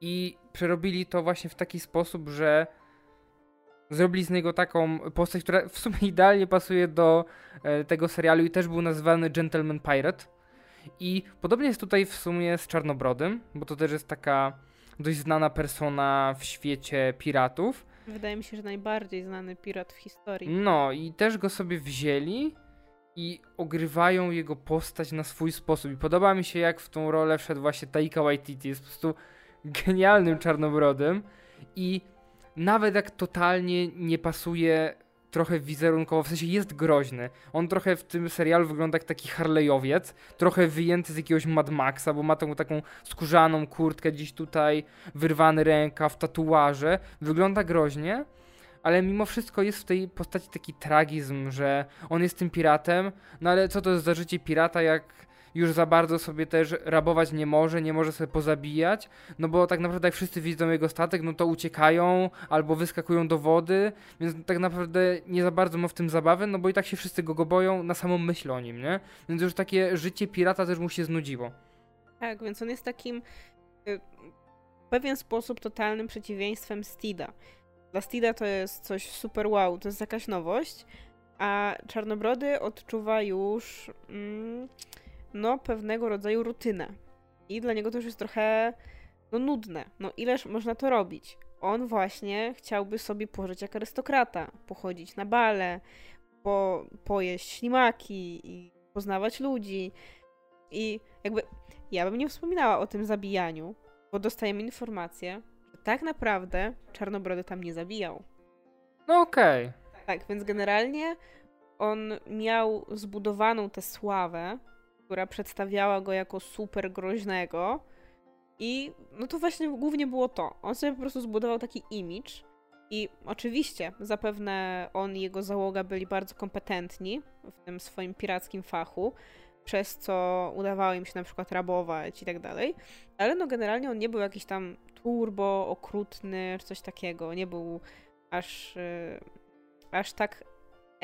i przerobili to właśnie w taki sposób, że zrobili z niego taką postać, która w sumie idealnie pasuje do e, tego serialu i też był nazywany Gentleman Pirate. I podobnie jest tutaj w sumie z Czarnobrodym, bo to też jest taka dość znana persona w świecie piratów. wydaje mi się, że najbardziej znany pirat w historii. No i też go sobie wzięli i ogrywają jego postać na swój sposób. I podoba mi się, jak w tą rolę wszedł właśnie Taika Waititi. Jest po prostu genialnym czarnobrodym i nawet jak totalnie nie pasuje trochę wizerunkowo, w sensie jest groźny. On trochę w tym serialu wygląda jak taki Harleyowiec, trochę wyjęty z jakiegoś Mad Maxa, bo ma tą taką skórzaną kurtkę gdzieś tutaj, wyrwany rękaw, tatuaże. Wygląda groźnie, ale mimo wszystko jest w tej postaci taki tragizm, że on jest tym piratem, no ale co to jest za życie pirata, jak już za bardzo sobie też rabować nie może, nie może sobie pozabijać, no bo tak naprawdę jak wszyscy widzą jego statek, no to uciekają albo wyskakują do wody, więc tak naprawdę nie za bardzo ma w tym zabawy, no bo i tak się wszyscy go, go boją na samą myśl o nim, nie? Więc już takie życie pirata też mu się znudziło. Tak, więc on jest takim y, w pewien sposób totalnym przeciwieństwem Stida. Dla Stida to jest coś super wow, to jest jakaś nowość, a Czarnobrody odczuwa już mm, no pewnego rodzaju rutynę. I dla niego to już jest trochę no nudne. No ileż można to robić? On właśnie chciałby sobie pożyć jak arystokrata, pochodzić na bale, po, pojeść ślimaki i poznawać ludzi. I jakby ja bym nie wspominała o tym zabijaniu, bo dostajemy informację, że tak naprawdę Czarnobrody tam nie zabijał. No okej. Tak, więc generalnie on miał zbudowaną tę sławę, która przedstawiała go jako super groźnego. I no to właśnie głównie było to. On sobie po prostu zbudował taki image. I oczywiście, zapewne on i jego załoga byli bardzo kompetentni w tym swoim pirackim fachu, przez co udawało im się na przykład rabować i tak dalej. Ale no generalnie on nie był jakiś tam turbo okrutny czy coś takiego. Nie był aż, yy, aż tak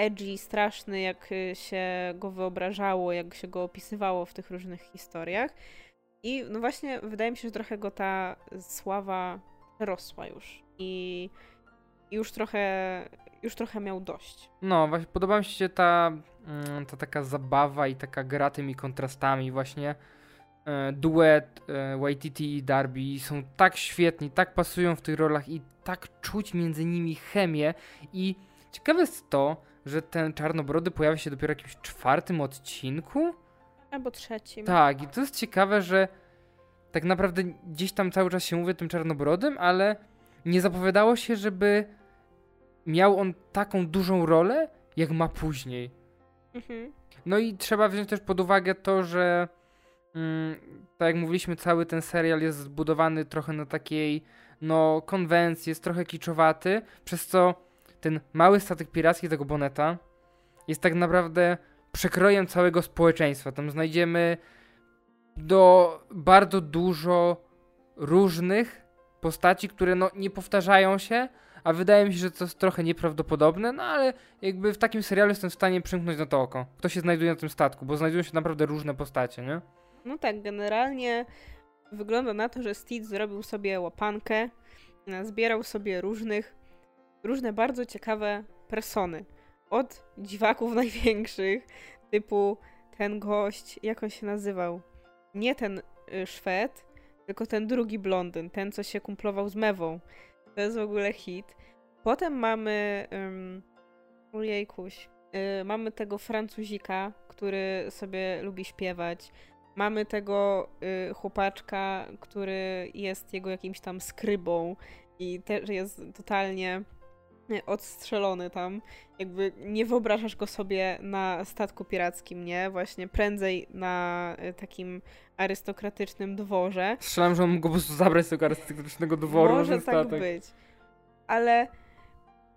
edgy, straszny, jak się go wyobrażało, jak się go opisywało w tych różnych historiach. I no właśnie wydaje mi się, że trochę go ta sława rosła już. I już trochę, już trochę miał dość. No, właśnie podoba mi się ta, mm, ta taka zabawa i taka gra tymi kontrastami właśnie. E, duet e, Waititi i Darby są tak świetni, tak pasują w tych rolach i tak czuć między nimi chemię i ciekawe jest to, że ten Czarnobrody pojawia się dopiero w jakimś czwartym odcinku? Albo trzecim. Tak, i to jest ciekawe, że tak naprawdę gdzieś tam cały czas się mówi o tym Czarnobrodym, ale nie zapowiadało się, żeby miał on taką dużą rolę, jak ma później. Mhm. No i trzeba wziąć też pod uwagę to, że mm, tak jak mówiliśmy, cały ten serial jest zbudowany trochę na takiej no konwencji, jest trochę kiczowaty, przez co ten mały statek piracki tego Boneta jest tak naprawdę przekrojem całego społeczeństwa. Tam znajdziemy do bardzo dużo różnych postaci, które no nie powtarzają się, a wydaje mi się, że to jest trochę nieprawdopodobne, no ale jakby w takim serialu jestem w stanie przymknąć na to oko. Kto się znajduje na tym statku, bo znajdują się naprawdę różne postacie, nie? No tak, generalnie wygląda na to, że Steve zrobił sobie łapankę, zbierał sobie różnych, różne bardzo ciekawe persony. Od dziwaków największych, typu ten gość, jak on się nazywał? Nie ten y, Szwed, tylko ten drugi blondyn, ten, co się kumplował z Mewą. To jest w ogóle hit. Potem mamy. Um, ojejkuś. Y, mamy tego Francuzika, który sobie lubi śpiewać. Mamy tego y, chłopaczka, który jest jego jakimś tam skrybą i też jest totalnie odstrzelony tam. Jakby nie wyobrażasz go sobie na statku pirackim, nie? Właśnie prędzej na y, takim arystokratycznym dworze. Strzelam, że on mógł po prostu zabrać z tego arystokratycznego dworu Może na tak statek. być. Ale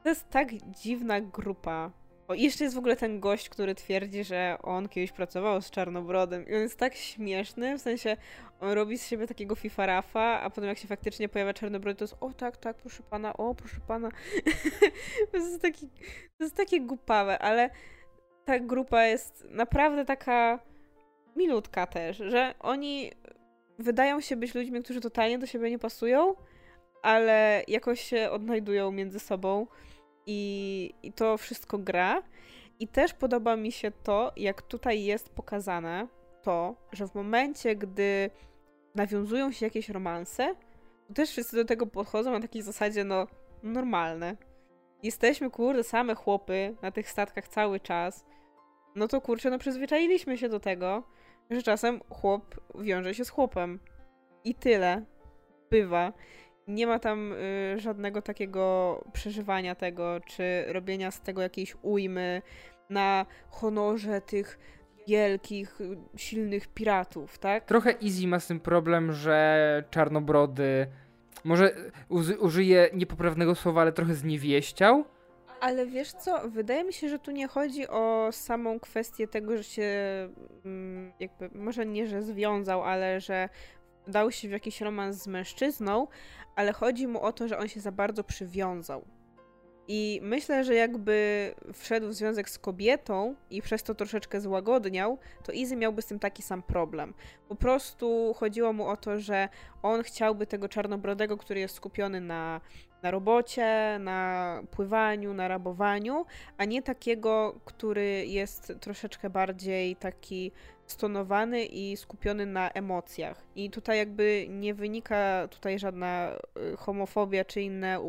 to jest tak dziwna grupa O, jeszcze jest w ogóle ten gość, który twierdzi, że on kiedyś pracował z Czarnobrodem i on jest tak śmieszny, w sensie on robi z siebie takiego fifarafa, a potem jak się faktycznie pojawia Czarnobrody, to jest o tak, tak, proszę pana, o proszę pana. to, jest taki, to jest takie głupawe, ale ta grupa jest naprawdę taka milutka też, że oni wydają się być ludźmi, którzy totalnie do siebie nie pasują, ale jakoś się odnajdują między sobą i, i to wszystko gra. I też podoba mi się to, jak tutaj jest pokazane to, że w momencie, gdy nawiązują się jakieś romanse, to też wszyscy do tego podchodzą na takiej zasadzie, no, normalne. Jesteśmy, kurde, same chłopy na tych statkach cały czas. No to kurczę, no przyzwyczailiśmy się do tego, że czasem chłop wiąże się z chłopem. I tyle. Bywa. Nie ma tam y, żadnego takiego przeżywania tego, czy robienia z tego jakiejś ujmy na honorze tych wielkich, silnych piratów, tak? Trochę Easy ma z tym problem, że czarnobrody może użyję niepoprawnego słowa, ale trochę zniewieściał. Ale wiesz co, wydaje mi się, że tu nie chodzi o samą kwestię tego, że się mm, jakby, może nie, że związał, ale że dał się w jakiś romans z mężczyzną, ale chodzi mu o to, że on się za bardzo przywiązał. I myślę, że jakby wszedł w związek z kobietą i przez to troszeczkę złagodniał, to Izzy miałby z tym taki sam problem. Po prostu chodziło mu o to, że on chciałby tego czarnobrodego, który jest skupiony na, na robocie, na pływaniu, na rabowaniu, a nie takiego, który jest troszeczkę bardziej taki stonowany i skupiony na emocjach. I tutaj jakby nie wynika tutaj żadna y, homofobia czy inne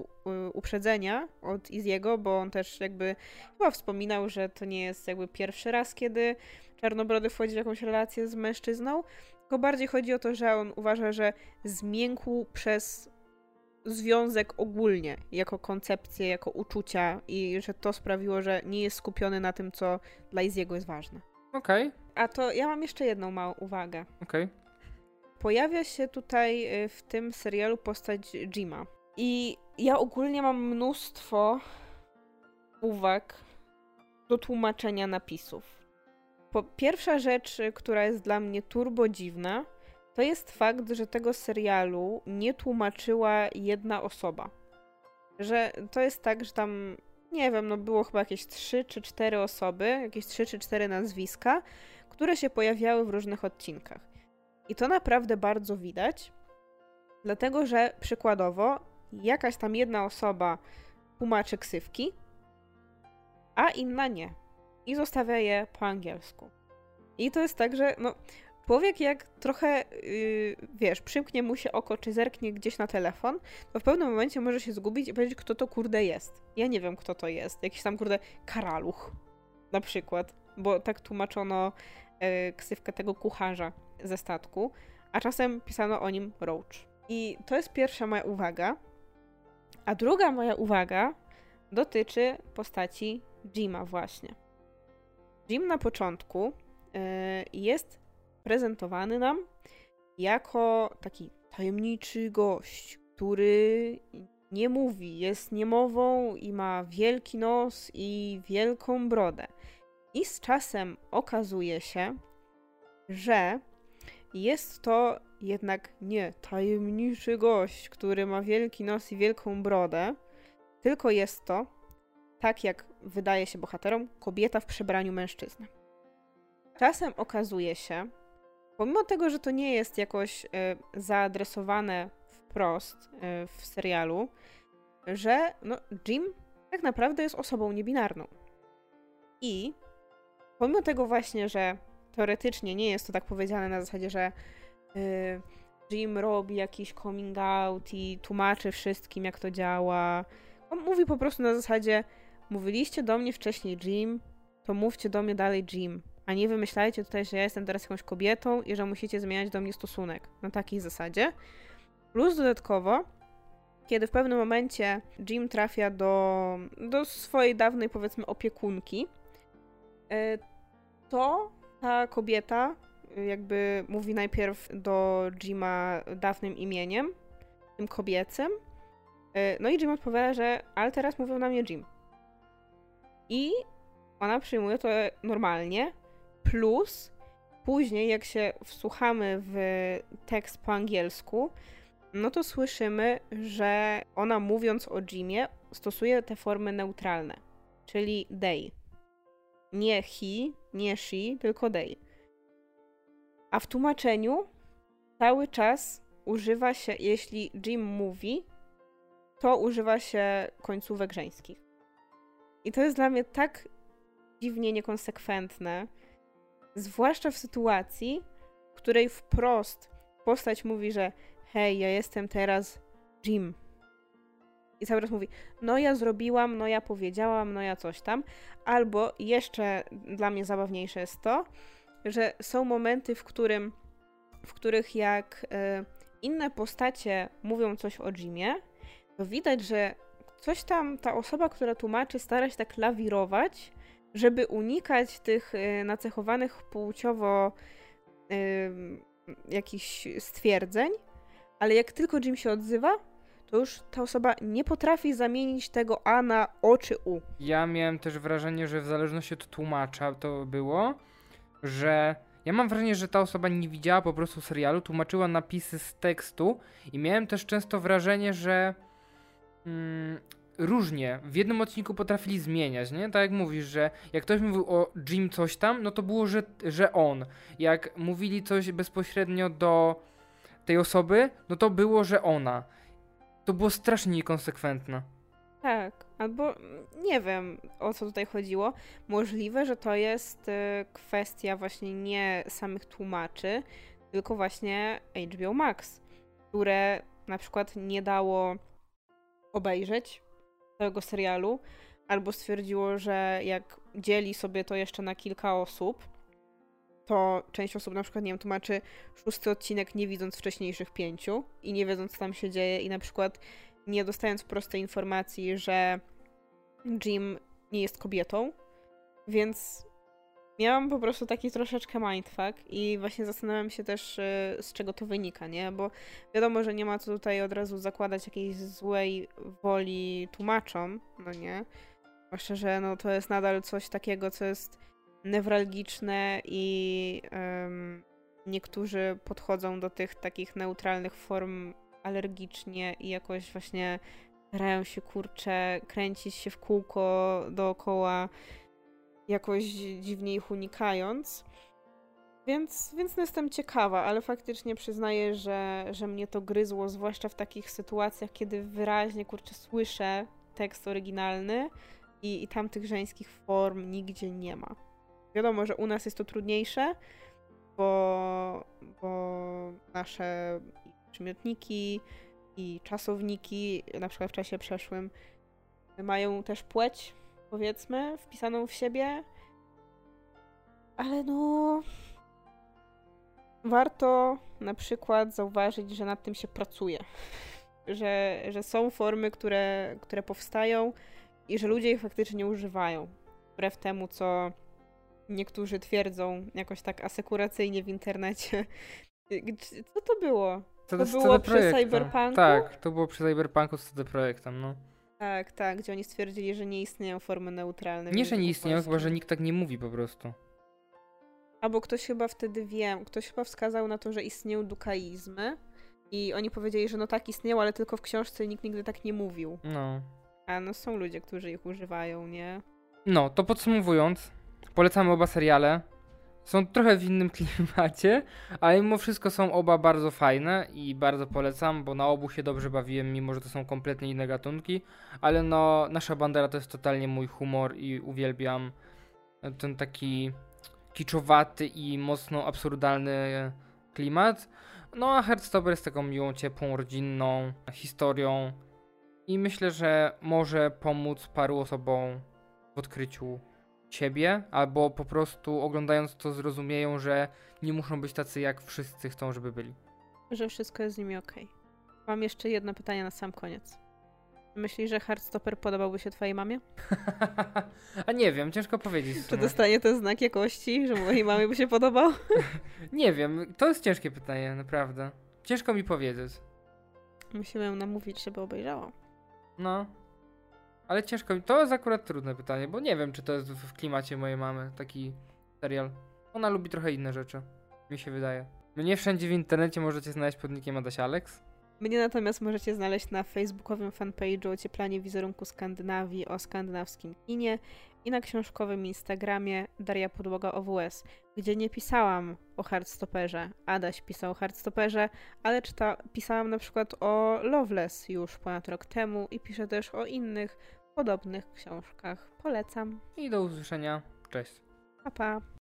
uprzedzenia od Iziego, bo on też jakby chyba wspominał, że to nie jest jakby pierwszy raz, kiedy Czarnobrody wchodzi w jakąś relację z mężczyzną, tylko bardziej chodzi o to, że on uważa, że zmiękł przez związek ogólnie, jako koncepcję, jako uczucia i że to sprawiło, że nie jest skupiony na tym, co dla Iziego jest ważne. Okej. Okay. A to ja mam jeszcze jedną małą uwagę. Okej. Okay. Pojawia się tutaj y, w tym serialu postać Jima. I ja ogólnie mam mnóstwo uwag do tłumaczenia napisów. Po pierwsza rzecz, y, która jest dla mnie turbo dziwna, to jest fakt, że tego serialu nie tłumaczyła jedna osoba. Że to jest tak, że tam, nie wiem, no było chyba jakieś trzy czy cztery osoby, jakieś trzy czy cztery nazwiska, które się pojawiały w różnych odcinkach. I to naprawdę bardzo widać, dlatego że przykładowo jakaś tam jedna osoba tłumaczy ksywki, a inna nie. I zostawia je po angielsku. I to jest tak, że no, człowiek jak trochę, yy, wiesz, przymknie mu się oko, czy zerknie gdzieś na telefon, to w pewnym momencie może się zgubić i powiedzieć, kto to kurde jest. Ja nie wiem, kto to jest. Jakiś tam kurde karaluch na przykład, bo tak tłumaczono yy, ksywkę tego kucharza ze statku, a czasem pisano o nim Roach. I to jest pierwsza moja uwaga. A druga moja uwaga dotyczy postaci Jima właśnie. Jim na początku yy, jest prezentowany nam jako taki tajemniczy gość, który nie mówi, jest niemową i ma wielki nos i wielką brodę. I z czasem okazuje się, że jest to jednak nie tajemniczy gość, który ma wielki nos i wielką brodę, tylko jest to, tak jak wydaje się bohaterom, kobieta w przebraniu mężczyzny. Czasem okazuje się, pomimo tego, że to nie jest jakoś y, zaadresowane wprost y, w serialu, że no, Jim tak naprawdę jest osobą niebinarną. I pomimo tego właśnie, że teoretycznie nie jest to tak powiedziane na zasadzie, że y, Jim robi jakiś coming out i tłumaczy wszystkim, jak to działa. On mówi po prostu na zasadzie mówiliście do mnie wcześniej Jim, to mówcie do mnie dalej Jim. A nie wymyślajcie tutaj, że ja jestem teraz jakąś kobietą i że musicie zmieniać do mnie stosunek. Na takiej zasadzie. Plus dodatkowo, kiedy w pewnym momencie Jim trafia do, do swojej dawnej, powiedzmy, opiekunki, y, to ta kobieta jakby mówi najpierw do Jima dawnym imieniem, tym kobiecym. Y, no i Jim odpowiada, że ale teraz mówią na mnie Jim. I ona przyjmuje to normalnie, plus później, jak się wsłuchamy w tekst po angielsku, no to słyszymy, że ona mówiąc o Jimie stosuje te formy neutralne, czyli they. Nie he, nie she, tylko they. A w tłumaczeniu cały czas używa się, jeśli Jim mówi, to używa się końcówek żeńskich. I to jest dla mnie tak dziwnie niekonsekwentne, zwłaszcza w sytuacji, w której wprost postać mówi, że hej, ja jestem teraz Jim. I cały czas mówi, no ja zrobiłam, no ja powiedziałam, no ja coś tam. Albo jeszcze dla mnie zabawniejsze jest to, że są momenty, w, którym, w których jak y, inne postacie mówią coś o Jimie, to widać, że coś tam ta osoba, która tłumaczy, stara się tak lawirować, żeby unikać tych y, nacechowanych płciowo jakichś stwierdzeń, ale jak tylko Jim się odzywa, to już ta osoba nie potrafi zamienić tego A na O czy U. Ja miałem też wrażenie, że w zależności od tłumacza to było, że ja mam wrażenie, że ta osoba nie widziała po prostu serialu, tłumaczyła napisy z tekstu i miałem też często wrażenie, że mm, różnie. W jednym odcinku potrafili zmieniać, nie? Tak jak mówisz, że jak ktoś mówił o Jim coś tam, no to było, że, że on. Jak mówili coś bezpośrednio do tej osoby, no to było, że ona. To było strasznie niekonsekwentne. Tak, albo nie wiem o co tutaj chodziło. Możliwe, że to jest y, kwestia właśnie nie samych tłumaczy, tylko właśnie HBO Max, które na przykład nie dało obejrzeć całego serialu, albo stwierdziło, że jak dzieli sobie to jeszcze na kilka osób, to część osób na przykład, nie wiem, tłumaczy szósty odcinek nie widząc wcześniejszych pięciu i nie wiedząc, co tam się dzieje i na przykład nie dostając prostej informacji, że Jim nie jest kobietą, więc miałam po prostu taki troszeczkę mindfuck i właśnie zastanawiam się też, y, z czego to wynika, nie? Bo wiadomo, że nie ma co tutaj od razu zakładać jakiejś złej woli tłumaczom, no nie? Zwłaszcza, że no to jest nadal coś takiego, co jest newralgiczne i um, niektórzy podchodzą do tych takich neutralnych form alergicznie i jakoś właśnie starają się kurcze kręcić się w kółko dookoła, jakoś dziwnie ich unikając. Więc, więc jestem ciekawa, ale faktycznie przyznaję, że, że mnie to gryzło, zwłaszcza w takich sytuacjach, kiedy wyraźnie kurczę słyszę tekst oryginalny i, i tam tych żeńskich form nigdzie nie ma. Wiadomo, że u nas jest to trudniejsze, bo, bo nasze przymiotniki i czasowniki, na przykład w czasie przeszłym, mają też płeć, powiedzmy, wpisaną w siebie. Ale no. Warto na przykład zauważyć, że nad tym się pracuje. Że, że są formy, które, które powstają i że ludzie ich faktycznie używają. Wbrew temu, co niektórzy twierdzą jakoś tak asekuracyjnie w internecie. Co to było? To, to było przy Cyberpunku? Tak, to było przy Cyberpunku z CD Projektem, no. Tak, tak, gdzie oni stwierdzili, że nie istnieją formy neutralne. Nie, że nie istnieją, chyba że nikt tak nie mówi po prostu. Albo ktoś chyba wtedy wiem, ktoś chyba wskazał na to, że istnieją dukaizmy i oni powiedzieli, że no tak istnieją, ale tylko w książce nikt nigdy tak nie mówił. No. A no są ludzie, którzy ich używają, nie? No, to podsumowując, polecamy oba seriale. Są trochę w innym klimacie, ale mimo wszystko są oba bardzo fajne i bardzo polecam, bo na obu się dobrze bawiłem, mimo że to są kompletnie inne gatunki. Ale no, nasza bandera to jest totalnie mój humor i uwielbiam ten taki kiczowaty i mocno absurdalny klimat. No a Heartstopper jest taką miłą, ciepłą, rodzinną historią i myślę, że może pomóc paru osobom w odkryciu siebie, albo po prostu oglądając to zrozumieją, że nie muszą być tacy jak wszyscy chcą, żeby byli. Że wszystko jest z nimi ok. Mam jeszcze jedno pytanie na sam koniec. Myślisz, że Heartstopper podobałby się twojej mamie? A nie wiem, ciężko powiedzieć. Czy dostanie ten znak jakości, że mojej mamie by się podobał? nie wiem, to jest ciężkie pytanie, naprawdę. Ciężko mi powiedzieć. Musimy ją namówić, żeby obejrzała. No. Ale ciężko mi. To jest akurat trudne pytanie, bo nie wiem, czy to jest w klimacie mojej mamy taki serial. Ona lubi trochę inne rzeczy. Mi się wydaje. Mnie wszędzie w internecie możecie znaleźć pod nickiem Adaś Alex. Mnie natomiast możecie znaleźć na facebookowym fanpage'u Ocieplanie wizerunku Skandynawii o skandynawskim kinie i na książkowym Instagramie Daria Podłoga OWS, gdzie nie pisałam o Hardstopperze. Adaś pisał o Hardstopperze, ale czyta, pisałam na przykład o Loveless już ponad rok temu i piszę też o innych podobnych książkach. Polecam. I do usłyszenia. Cześć. Pa pa.